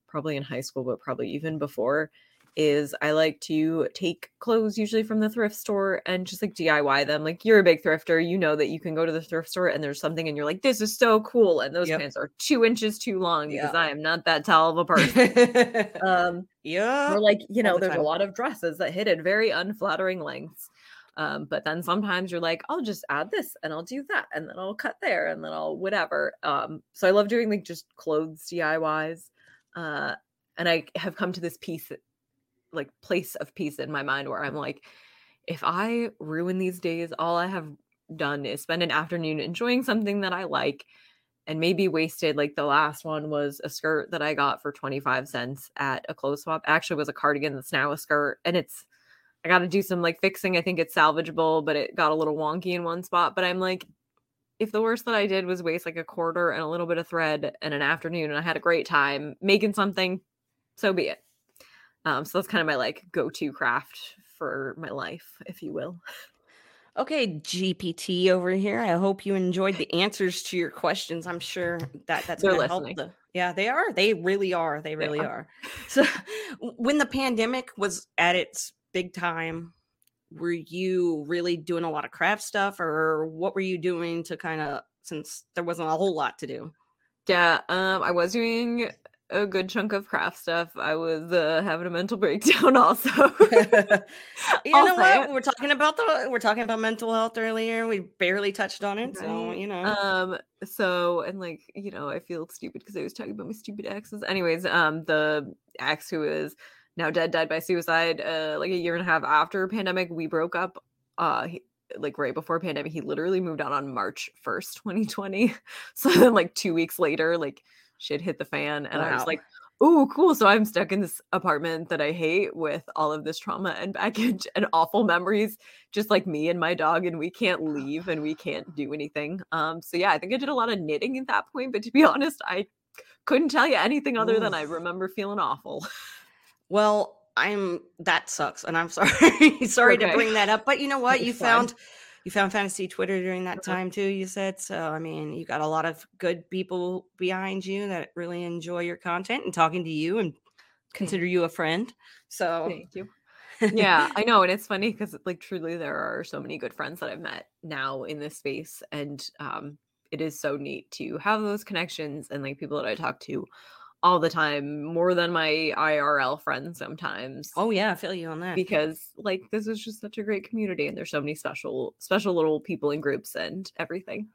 Speaker 2: probably in high school but probably even before is I like to take clothes usually from the thrift store and just like DIY them. Like you're a big thrifter, you know that you can go to the thrift store and there's something and you're like, this is so cool. And those yep. pants are two inches too long because I am not that tall of a person. um,
Speaker 1: yeah.
Speaker 2: Or like, you know, the there's time. a lot of dresses that hit at very unflattering lengths. Um, but then sometimes you're like, I'll just add this and I'll do that and then I'll cut there and then I'll whatever. Um, so I love doing like just clothes DIYs. Uh, and I have come to this piece like place of peace in my mind where I'm like, if I ruin these days, all I have done is spend an afternoon enjoying something that I like and maybe wasted like the last one was a skirt that I got for 25 cents at a clothes swap. Actually was a cardigan that's now a skirt and it's I got to do some like fixing. I think it's salvageable, but it got a little wonky in one spot, but I'm like if the worst that I did was waste like a quarter and a little bit of thread and an afternoon and I had a great time making something, so be it. Um, so that's kind of my like go-to craft for my life, if you will.
Speaker 1: Okay, GPT over here. I hope you enjoyed the answers to your questions. I'm sure that that's going to help. The, yeah, they are. They really are. They really are. are. So, when the pandemic was at its big time, were you really doing a lot of craft stuff, or what were you doing to kind of since there wasn't a whole lot to do?
Speaker 2: Yeah, um, I was doing a good chunk of craft stuff. I was uh, having a mental breakdown also.
Speaker 1: you know what? We're talking about the we're talking about mental health earlier. We barely touched on it, right. so you know.
Speaker 2: Um so and like, you know, I feel stupid because I was talking about my stupid exes. Anyways, um the ex who is now dead died by suicide uh like a year and a half after pandemic, we broke up. Uh he, like right before pandemic, he literally moved out on March 1st, 2020. So then like 2 weeks later, like shit hit the fan and wow. I was like, oh, cool. So I'm stuck in this apartment that I hate with all of this trauma and baggage and awful memories, just like me and my dog, and we can't leave and we can't do anything. Um, so yeah, I think I did a lot of knitting at that point, but to be honest, I couldn't tell you anything other than I remember feeling awful.
Speaker 1: Well, I'm that sucks, and I'm sorry, sorry okay. to bring that up, but you know what? you found you found fantasy Twitter during that uh-huh. time too, you said. So, I mean, you got a lot of good people behind you that really enjoy your content and talking to you and consider you a friend. So,
Speaker 2: thank you. yeah, I know. And it's funny because, like, truly, there are so many good friends that I've met now in this space. And um, it is so neat to have those connections and, like, people that I talk to all the time, more than my IRL friends sometimes.
Speaker 1: Oh yeah, I feel you on that.
Speaker 2: Because like this is just such a great community and there's so many special special little people in groups and everything.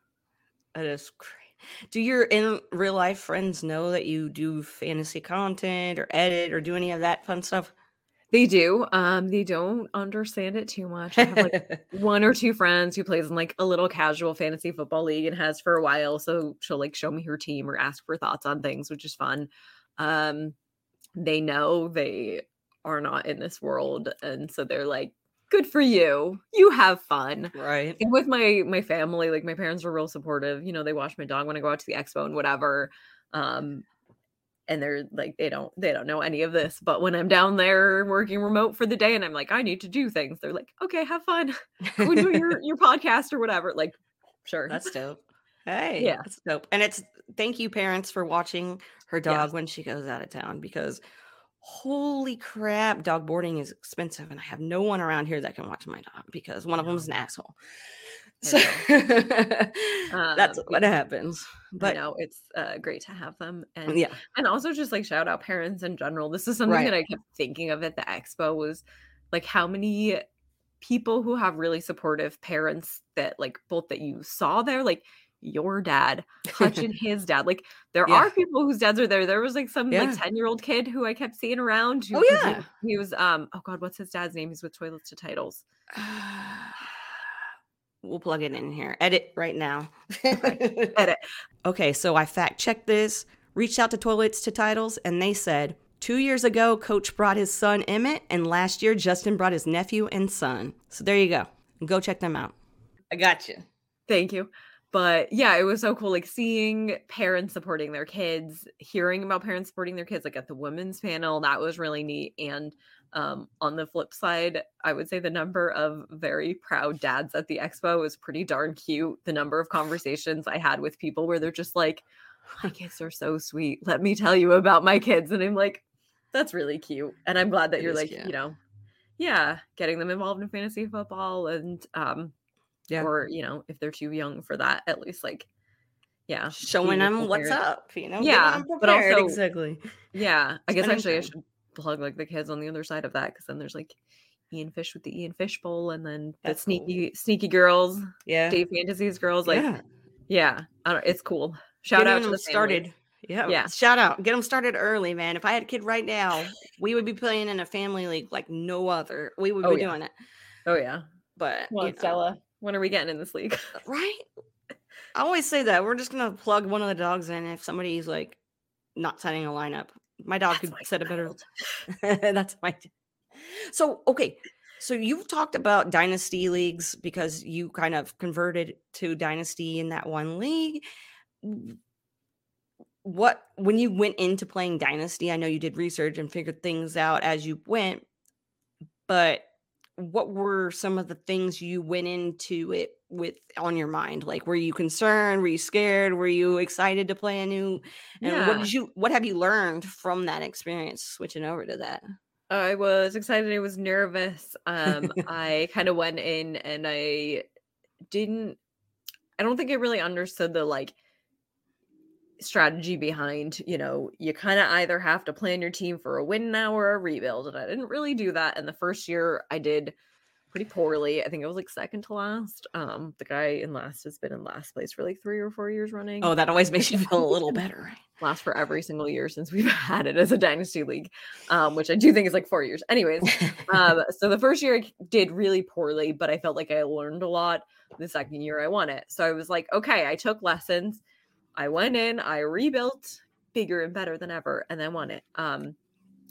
Speaker 1: That is great. Do your in real life friends know that you do fantasy content or edit or do any of that fun stuff?
Speaker 2: They do. Um, they don't understand it too much. I have like one or two friends who plays in like a little casual fantasy football league and has for a while. So she'll like show me her team or ask for thoughts on things, which is fun. Um, they know they are not in this world, and so they're like, "Good for you. You have fun."
Speaker 1: right.
Speaker 2: And with my my family, like my parents were real supportive. You know, they watch my dog when I go out to the expo and whatever. Um, and they're like they don't they don't know any of this but when i'm down there working remote for the day and i'm like i need to do things they're like okay have fun go do your, your podcast or whatever like sure
Speaker 1: That's dope. Hey,
Speaker 2: Yeah.
Speaker 1: that's dope. And it's thank you, parents, for watching her dog
Speaker 2: Yes.
Speaker 1: when she goes out of town because holy crap, dog boarding is expensive. And I have no one around here that can watch my dog because one of them is an asshole. So that's
Speaker 2: Um,
Speaker 1: what happens.
Speaker 2: but no it's uh, great to have them and
Speaker 1: yeah,
Speaker 2: and also just like shout out parents in general this is something
Speaker 1: Right.
Speaker 2: that i kept thinking of at the expo was like how many people who have really supportive parents that like both that you saw there like your dad hutch and his dad like there
Speaker 1: Yeah.
Speaker 2: are people whose dads are there there was like some
Speaker 1: Yeah.
Speaker 2: like 10 year old kid who i kept seeing around who,
Speaker 1: Oh,
Speaker 2: 'cause he-
Speaker 1: yeah.
Speaker 2: he, was um oh god what's his dad's name he's with toilets to titles
Speaker 1: we'll plug it in here. Edit right now.
Speaker 2: Edit.
Speaker 1: Okay, so I fact checked this, reached out to Toilets to Titles, and they said two years ago, Coach brought his son Emmett, and last year, Justin brought his nephew and son. So there you go. Go check them out. I got you.
Speaker 2: Thank you. But yeah, it was so cool, like seeing parents supporting their kids, hearing about parents supporting their kids, like at the women's panel. That was really neat. And um, on the flip side, I would say the number of very proud dads at the expo was pretty darn cute. The number of conversations I had with people where they're just like, my kids are so sweet. Let me tell you about my kids. And I'm like, that's really cute. And I'm glad that
Speaker 1: It
Speaker 2: you're like,
Speaker 1: cute.
Speaker 2: you know, yeah, getting them involved in fantasy football and um
Speaker 1: Yeah.
Speaker 2: or you know if they're too young for that at least like yeah
Speaker 1: Showing them what's up, you know?
Speaker 2: Yeah, but also-
Speaker 1: exactly.
Speaker 2: yeah i guess actually i should plug like the kids on the other side of that because then there's like ian fish with the ian fish bowl and then the
Speaker 1: That's cool.
Speaker 2: sneaky sneaky girls
Speaker 1: Yeah.
Speaker 2: dave fantasies girls like yeah,
Speaker 1: yeah.
Speaker 2: I don't, it's cool shout out to the families.
Speaker 1: started. Yeah.
Speaker 2: Yeah.
Speaker 1: Shout out. Get them started early, man. If I had a kid right now, we would be playing in a family league like no other. We would
Speaker 2: Oh,
Speaker 1: be
Speaker 2: yeah.
Speaker 1: doing it.
Speaker 2: oh yeah
Speaker 1: But
Speaker 2: on,
Speaker 1: you know,
Speaker 2: stella when are we getting in this league uh,
Speaker 1: right? I always say that. We're just gonna plug one of the dogs in if somebody's like not setting a lineup. My dog
Speaker 2: That's
Speaker 1: could
Speaker 2: my
Speaker 1: set a better. That's my So okay. So you've talked about dynasty leagues because you kind of converted to dynasty in that one league. What when you went into playing dynasty, I know you did research and figured things out as you went, but what were some of the things you went into it with on your mind? Like were you concerned? Were you scared? Were you excited to play a new and what did you what have you learned from that experience switching over to that?
Speaker 2: I was excited. I was nervous. Um, I kind of went in and I didn't. I don't think I really understood the like strategy behind. You know, you kind of either have to plan your team for a win now or a rebuild, and I didn't really do that. And the first year, I did pretty poorly. I think I was like second to last. Um, the guy in last has been in last place for like three or four years running
Speaker 1: Oh, that always makes you feel a little better,
Speaker 2: last for every single year since we've had it as a dynasty league, um, which I do think is like four years. Anyways, um, so the first year I did really poorly, but I felt like I learned a lot. The second year I won it. So I was like, okay, I took lessons. I went in, I rebuilt bigger and better than ever, and then won it. Um,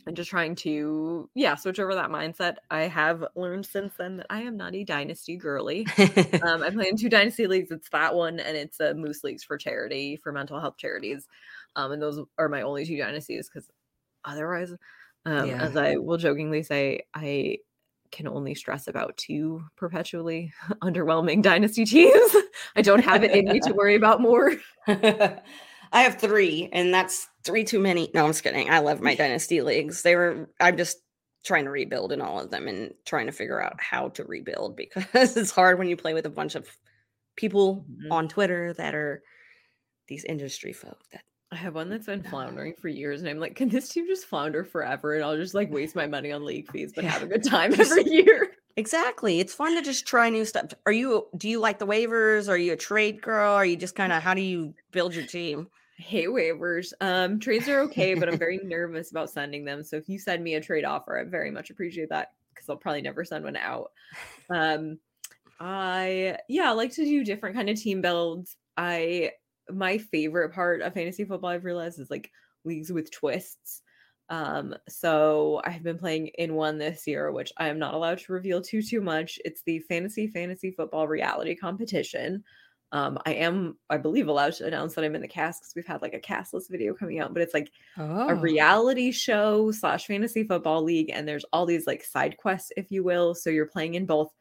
Speaker 2: and just trying to, yeah, switch over that mindset. I have learned since then that I am not a dynasty girly. Um, I play in two dynasty leagues. It's that one, and it's a Moose Leagues for charity for mental health charities. Um, and those are my only two dynasties because otherwise, um,
Speaker 1: Yeah.
Speaker 2: as I will jokingly say, I can only stress about two perpetually underwhelming dynasty teams. I don't have it in me to worry about more.
Speaker 1: I have three, and that's three too many. No, I'm just kidding. I love my dynasty leagues. They were. I'm just trying to rebuild in all of them and trying to figure out how to rebuild because it's hard when you play with a bunch of people
Speaker 2: Mhm.
Speaker 1: on Twitter that are these industry folk that
Speaker 2: I have one that's been floundering for years, and I'm like, can this team just flounder forever? And I'll just like waste my money on league fees, but have a good time every year.
Speaker 1: Exactly. It's fun to just try new stuff. Are you do you like the waivers? Are you a trade girl? Are you just kind of how do you build your team?
Speaker 2: Hey waivers. Um, trades are okay, but I'm very nervous about sending them. So if you send me a trade offer, I very much appreciate that because I'll probably never send one out. Um, I yeah, I like to do different kind of team builds. I my favorite part of fantasy football I've realized is like leagues with twists. Um, so I have been playing in one this year, which I am not allowed to reveal too too much. It's the fantasy fantasy football reality competition. Um, I am, I believe, allowed to announce that I'm in the cast because we've had like a castless video coming out, but it's like
Speaker 1: Oh.
Speaker 2: a reality show slash fantasy football league, and there's all these like side quests, if you will. So you're playing in both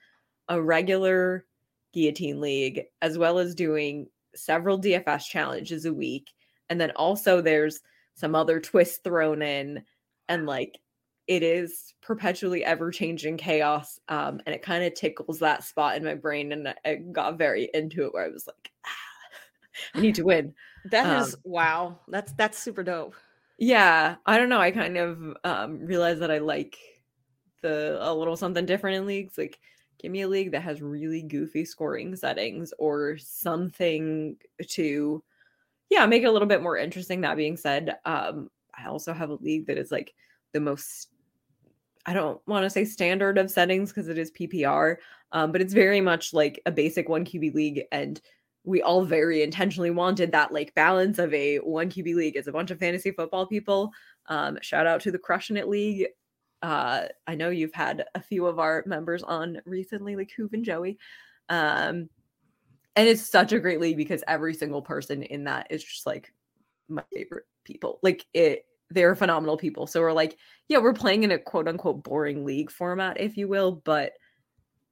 Speaker 2: a regular guillotine league as well as doing several DFS challenges a week, and then also there's some other twist thrown in, and like it is perpetually ever changing chaos um, and it kind of tickles that spot in my brain and I- got very into it where i was like ah, i need to win
Speaker 1: That is
Speaker 2: um,
Speaker 1: wow. That's that's super dope.
Speaker 2: yeah i don't know i kind of um, realized that i like the a little something different in leagues like give me a league that has really goofy scoring settings or something to yeah make it a little bit more interesting that being said um i also have a league that is like the most I don't want to say standard of settings because it is PPR, um, but it's very much like a basic one QB league. And we all very intentionally wanted that like balance of a one QB league. It's a bunch of fantasy football people. Um, shout out to the Crushing It League. Uh, I know you've had a few of our members on recently, like Hoove and Joey. Um, and it's such a great league because every single person in that is just like my favorite people. Like it, they're phenomenal people. So we're like, yeah, we're playing in a quote unquote boring league format, if you will, but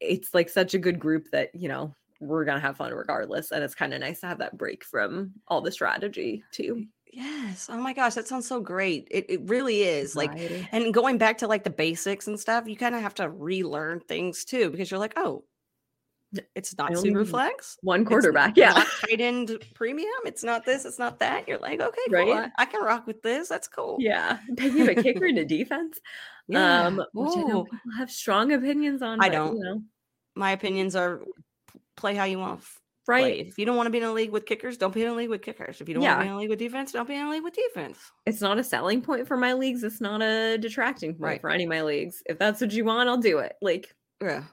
Speaker 2: it's like such a good group that, you know, we're gonna have fun regardless. And it's kind of nice to have that break from all the strategy too.
Speaker 1: Yes. Oh my gosh, that sounds so great. It it really is. Like and going back to like the basics and stuff, you kind of have to relearn things too because you're like, oh, it's not
Speaker 2: I only
Speaker 1: super
Speaker 2: need
Speaker 1: flex.
Speaker 2: one
Speaker 1: It's
Speaker 2: quarterback. Yeah.
Speaker 1: not tight end premium. It's not this. It's not that. You're like, okay, cool.
Speaker 2: Right?
Speaker 1: I, I can rock with this. That's cool.
Speaker 2: Yeah. Have a kicker and a defense.
Speaker 1: Yeah.
Speaker 2: Um, which I know people have strong opinions on.
Speaker 1: I
Speaker 2: but,
Speaker 1: don't.
Speaker 2: You know,
Speaker 1: My opinions are play how you want
Speaker 2: right.
Speaker 1: play. If you don't want to be in a league with kickers, don't be in a league with kickers. If you don't want to be in a league with defense, don't be in a league with defense.
Speaker 2: It's not a selling point for my leagues. It's not a detracting point
Speaker 1: Right.
Speaker 2: for any of my leagues. If that's what you want, I'll do it. Like
Speaker 1: Yeah.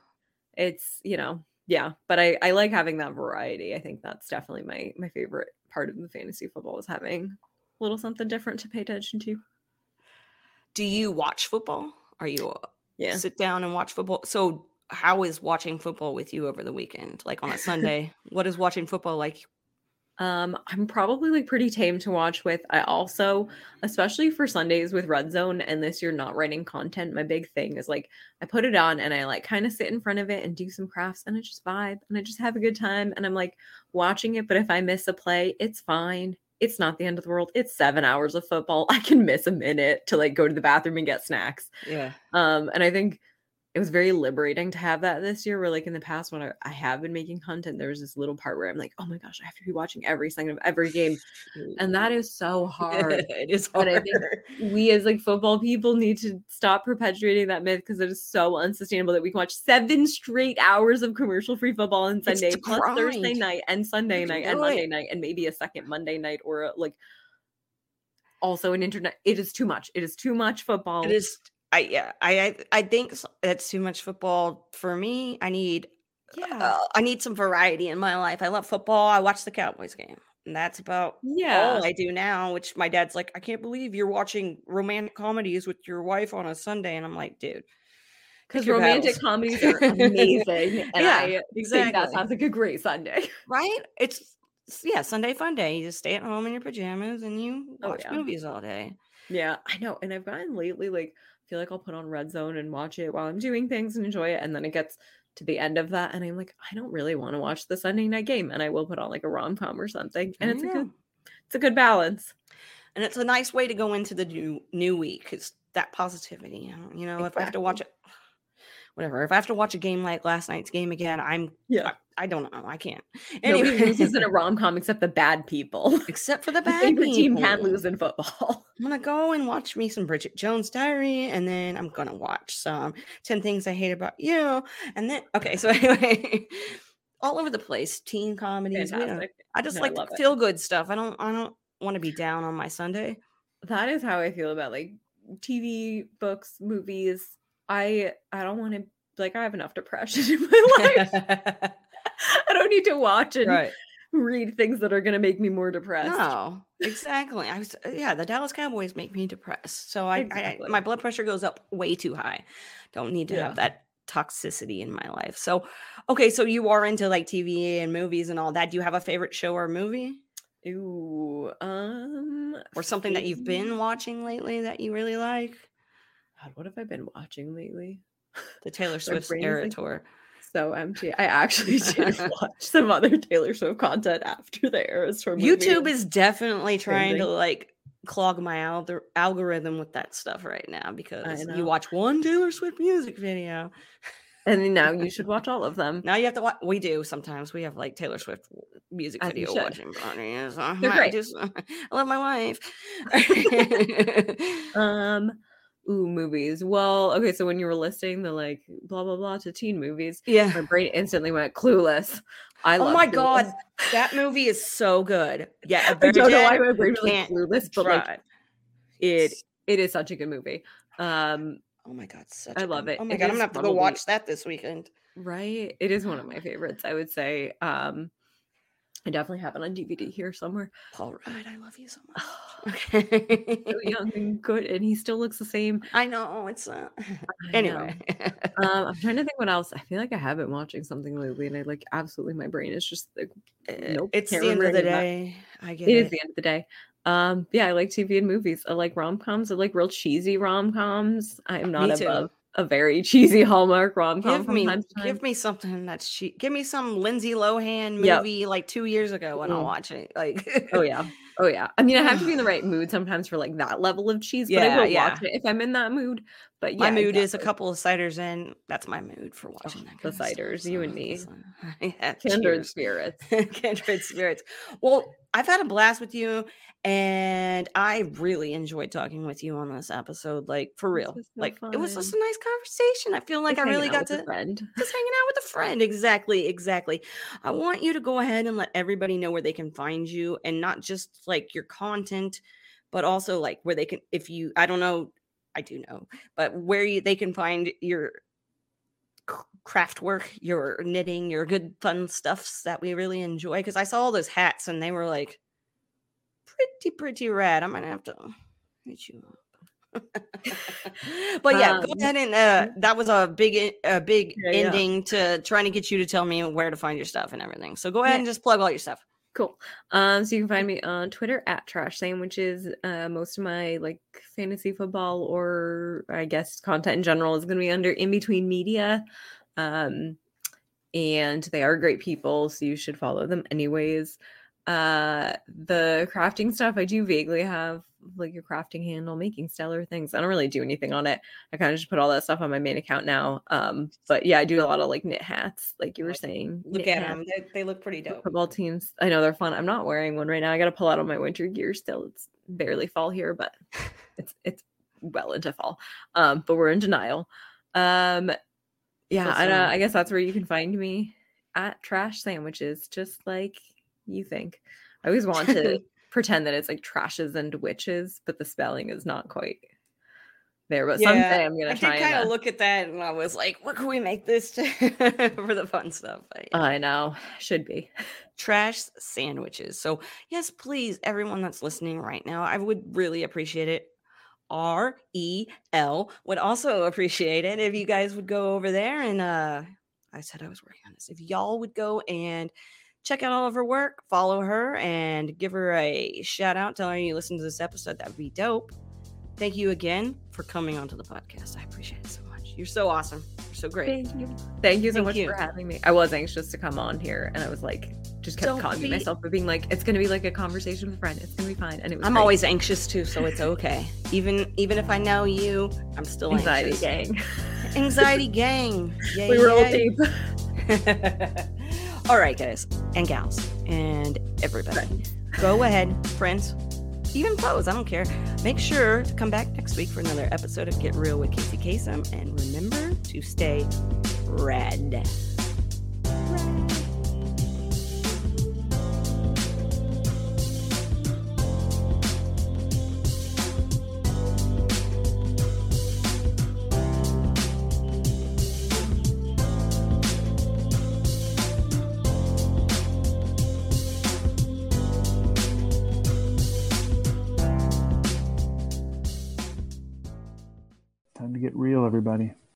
Speaker 2: it's you know yeah but i i like having that variety i think that's definitely my my favorite part of the fantasy football is having a little something different to pay attention to
Speaker 1: Do you watch football? Are you uh,
Speaker 2: yeah
Speaker 1: sit down and watch football? So how is watching football with you over the weekend? Like on a Sunday? what is watching football like?
Speaker 2: Um i'm probably like pretty tame to watch with. I also especially for sundays with red zone and this year not writing content my big thing is like i put it on and i like kind of sit in front of it and do some crafts and i just vibe and i just have a good time and i'm like watching it but if i miss a play it's fine. It's not the end of the world. It's seven hours of football. I can miss a minute to like go to the bathroom and get snacks.
Speaker 1: Yeah.
Speaker 2: um and i think it was very liberating to have that this year where like in the past when I, I have been making content there was this little part where i'm like oh my gosh i have to be watching every second of every game and that is so hard
Speaker 1: it is
Speaker 2: And
Speaker 1: hard.
Speaker 2: I think we as like football people need to stop perpetuating that myth because it is so unsustainable that we can watch seven straight hours of commercial free football on Sunday plus Thursday night and Sunday night and Monday
Speaker 1: it.
Speaker 2: night and maybe a second Monday night or like also an internet. It is too much. It is too much football.
Speaker 1: It is. I yeah. I I, think s- it's too much football for me. I need.
Speaker 2: Yeah.
Speaker 1: Uh, I need some variety in my life. I love football. I watch the Cowboys game, and that's about
Speaker 2: yeah.
Speaker 1: all I do now. Which my dad's like, I can't believe you're watching romantic comedies with your wife on a Sunday, and I'm like, dude,
Speaker 2: Because romantic
Speaker 1: battles.
Speaker 2: comedies are amazing. and
Speaker 1: Yeah,
Speaker 2: I think that sounds like a great Sunday.
Speaker 1: right? It's yeah, Sunday fun day. You just stay at home in your pajamas and you
Speaker 2: Oh,
Speaker 1: watch
Speaker 2: yeah.
Speaker 1: movies all day.
Speaker 2: Yeah, I know. And I've gotten lately like feel like I'll put on Red Zone and watch it while I'm doing things and enjoy it. And then it gets to the end of that and I'm like, I don't really want to watch the Sunday night game. And I will put on like a rom com or something. And it's a good it's a good balance.
Speaker 1: and it's a nice way to go into the new new week. It's that positivity. you know- You know, if I have to watch it, whatever. If I have to watch a game like last night's game again, I'm
Speaker 2: Yeah.
Speaker 1: I, I don't know. I can't.
Speaker 2: Nobody
Speaker 1: Anyway,
Speaker 2: loses in a rom com except the bad people.
Speaker 1: except for the
Speaker 2: The
Speaker 1: bad
Speaker 2: favorite team can't lose in football.
Speaker 1: I'm gonna go and watch me some Bridget Jones Diary, and then I'm gonna watch some Ten Things I Hate About You, and then okay. So anyway, all over the place, teen comedies. I just
Speaker 2: No,
Speaker 1: like the
Speaker 2: it.
Speaker 1: feel good stuff. I don't. I don't want to be down on my Sunday.
Speaker 2: That is how I feel about like TV, books, movies. I I don't want to like I have enough depression in my life. I don't need to watch and
Speaker 1: right.
Speaker 2: read things that are going to make me more depressed.
Speaker 1: No, exactly. I was. Yeah, the Dallas Cowboys make me depressed. So I, I my blood pressure goes up way too high. Don't need to
Speaker 2: Yeah.
Speaker 1: have that toxicity in my life. So, okay, so you are into like TV and movies and all that. Do you have a favorite show or movie?
Speaker 2: Ooh, um,
Speaker 1: or something that you've been watching lately that you really like?
Speaker 2: God, what have I been watching lately?
Speaker 1: The Taylor Swift Era
Speaker 2: like-
Speaker 1: Tour.
Speaker 2: So empty. I actually did watch some other Taylor Swift content after the Eras Tour. movie.
Speaker 1: YouTube is definitely trying to like clog my algor- algorithm with that stuff right now because you watch one Taylor Swift music video.
Speaker 2: and now you should watch all of them.
Speaker 1: Now you have to watch. We do sometimes. We have like Taylor Swift music
Speaker 2: As
Speaker 1: video watching parties. I
Speaker 2: They're great.
Speaker 1: just, I love my wife.
Speaker 2: Um, ooh, movies. Well, okay, so when you were listing the like blah blah blah to teen movies,
Speaker 1: yeah.
Speaker 2: my brain instantly went clueless. I
Speaker 1: Oh
Speaker 2: love
Speaker 1: my god, that movie is so good. Yeah,
Speaker 2: I don't know why my brain was like clueless, but like it it is such a good movie. Um,
Speaker 1: Oh my god, such
Speaker 2: I love it.
Speaker 1: Oh my
Speaker 2: It
Speaker 1: god, I'm gonna have to go watch that this weekend.
Speaker 2: right? It is one of my favorites, I would say. Um, I definitely have it on DVD here somewhere.
Speaker 1: Paul Rudd, I love you so much.
Speaker 2: so
Speaker 1: Okay.
Speaker 2: young and good, and he still looks the same.
Speaker 1: I know it's uh,
Speaker 2: I know.
Speaker 1: anyway.
Speaker 2: um, I'm trying to think what else. I feel like I have been watching something lately, and I like absolutely my brain is just like Nope,
Speaker 1: it's the end of the
Speaker 2: of that.
Speaker 1: day. I get
Speaker 2: it
Speaker 1: it.
Speaker 2: is the end of the day. Um, yeah, I like TV and movies. I like rom coms. I like real cheesy rom coms. I am not
Speaker 1: Me too.
Speaker 2: A very cheesy Hallmark rom com
Speaker 1: Give me,
Speaker 2: time to time.
Speaker 1: give me something that's cheap. Give me some Lindsay Lohan
Speaker 2: Yep.
Speaker 1: movie like two years ago, I'll
Speaker 2: Mm.
Speaker 1: watch it. Like,
Speaker 2: Oh yeah. Oh yeah. I mean, I have to be in the right mood sometimes for like that level of cheese, but I
Speaker 1: Yeah,
Speaker 2: will
Speaker 1: yeah.
Speaker 2: watch it if I'm in that mood. But
Speaker 1: my
Speaker 2: yeah,
Speaker 1: mood is a couple of ciders in. That's my mood for watching that.
Speaker 2: the
Speaker 1: of stuff,
Speaker 2: ciders, you and me.
Speaker 1: yeah,
Speaker 2: kindred
Speaker 1: cheers.
Speaker 2: spirits.
Speaker 1: kindred spirits. Well, I've had a blast with you, and I really enjoyed talking with you on this episode. Like for real,
Speaker 2: so
Speaker 1: like it was just a nice conversation. I feel like
Speaker 2: Just
Speaker 1: I really got to just hanging out with a friend. Exactly, exactly. I want you to go ahead and let everybody know where they can find you, and not just like your content, but also like where they can. If you, I don't know, I do know, but where you, they can find your craft work, your knitting, your good fun stuffs that we really enjoy. Because I saw all those hats and they were like pretty, pretty rad. I might have to hit you up. but yeah, go
Speaker 2: Um,
Speaker 1: ahead and uh, that was a big, a big
Speaker 2: Yeah, yeah.
Speaker 1: ending to trying to get you to tell me where to find your stuff and everything. So go ahead
Speaker 2: Yeah.
Speaker 1: and just plug all your stuff.
Speaker 2: Cool. Um, so you can find me on Twitter at Trash Sandwiches. Uh, most of my like fantasy football or I guess content in general is going to be under In Between Media. Um, and they are great people, so you should follow them anyways. Uh, the crafting stuff I do vaguely have like a crafting handle, making stellar things. I don't really do anything on it. I kind of just put all that stuff on my main account now. Um, but yeah, I do a lot of like knit hats, like you were saying.
Speaker 1: Look at
Speaker 2: hats
Speaker 1: them; they, they look pretty dope.
Speaker 2: football teams. I know they're fun. I'm not wearing one right now. I got to pull out all my winter gear still. It's barely fall here, but it's it's well into fall. Um, but we're in denial. Um, yeah, I, uh, I guess that's where you can find me at Trash Sandwiches, just like you think. I always want to pretend that it's like trashes and witches, but the spelling is not quite there. But someday I'm gonna
Speaker 1: did
Speaker 2: try
Speaker 1: kind of
Speaker 2: and. uh,
Speaker 1: look at that and I was like, what can we make this to for the fun stuff? But yeah.
Speaker 2: I know, should be.
Speaker 1: trash sandwiches. So, yes, please, everyone that's listening right now, I would really appreciate it. R E L would also appreciate it if you guys would go over there and uh I said I was working on this. If y'all would go and check out all of her work, follow her and give her a shout out, tell her you listen to this episode, that would be dope. Thank you again for coming onto the podcast. I appreciate it so much. You're so awesome. You're so great.
Speaker 2: Thank you. Thank you so
Speaker 1: Thank
Speaker 2: much
Speaker 1: you.
Speaker 2: for having me. I was anxious to come on here and I was like, just kept
Speaker 1: Don't
Speaker 2: calling
Speaker 1: be-
Speaker 2: myself, but being like, it's gonna be like a conversation with a friend. It's gonna be fine. And it was
Speaker 1: I'm
Speaker 2: great.
Speaker 1: always anxious too, so it's okay. Even even if I know you, I'm still
Speaker 2: anxiety
Speaker 1: anxious.
Speaker 2: gang.
Speaker 1: Anxiety gang.
Speaker 2: Yay, we roll deep.
Speaker 1: All right, guys and gals and everybody. Go ahead, friends, even foes, I don't care. Make sure to come back next week for another episode of Get Real with Kacey Kasem. And remember to stay red.
Speaker 3: get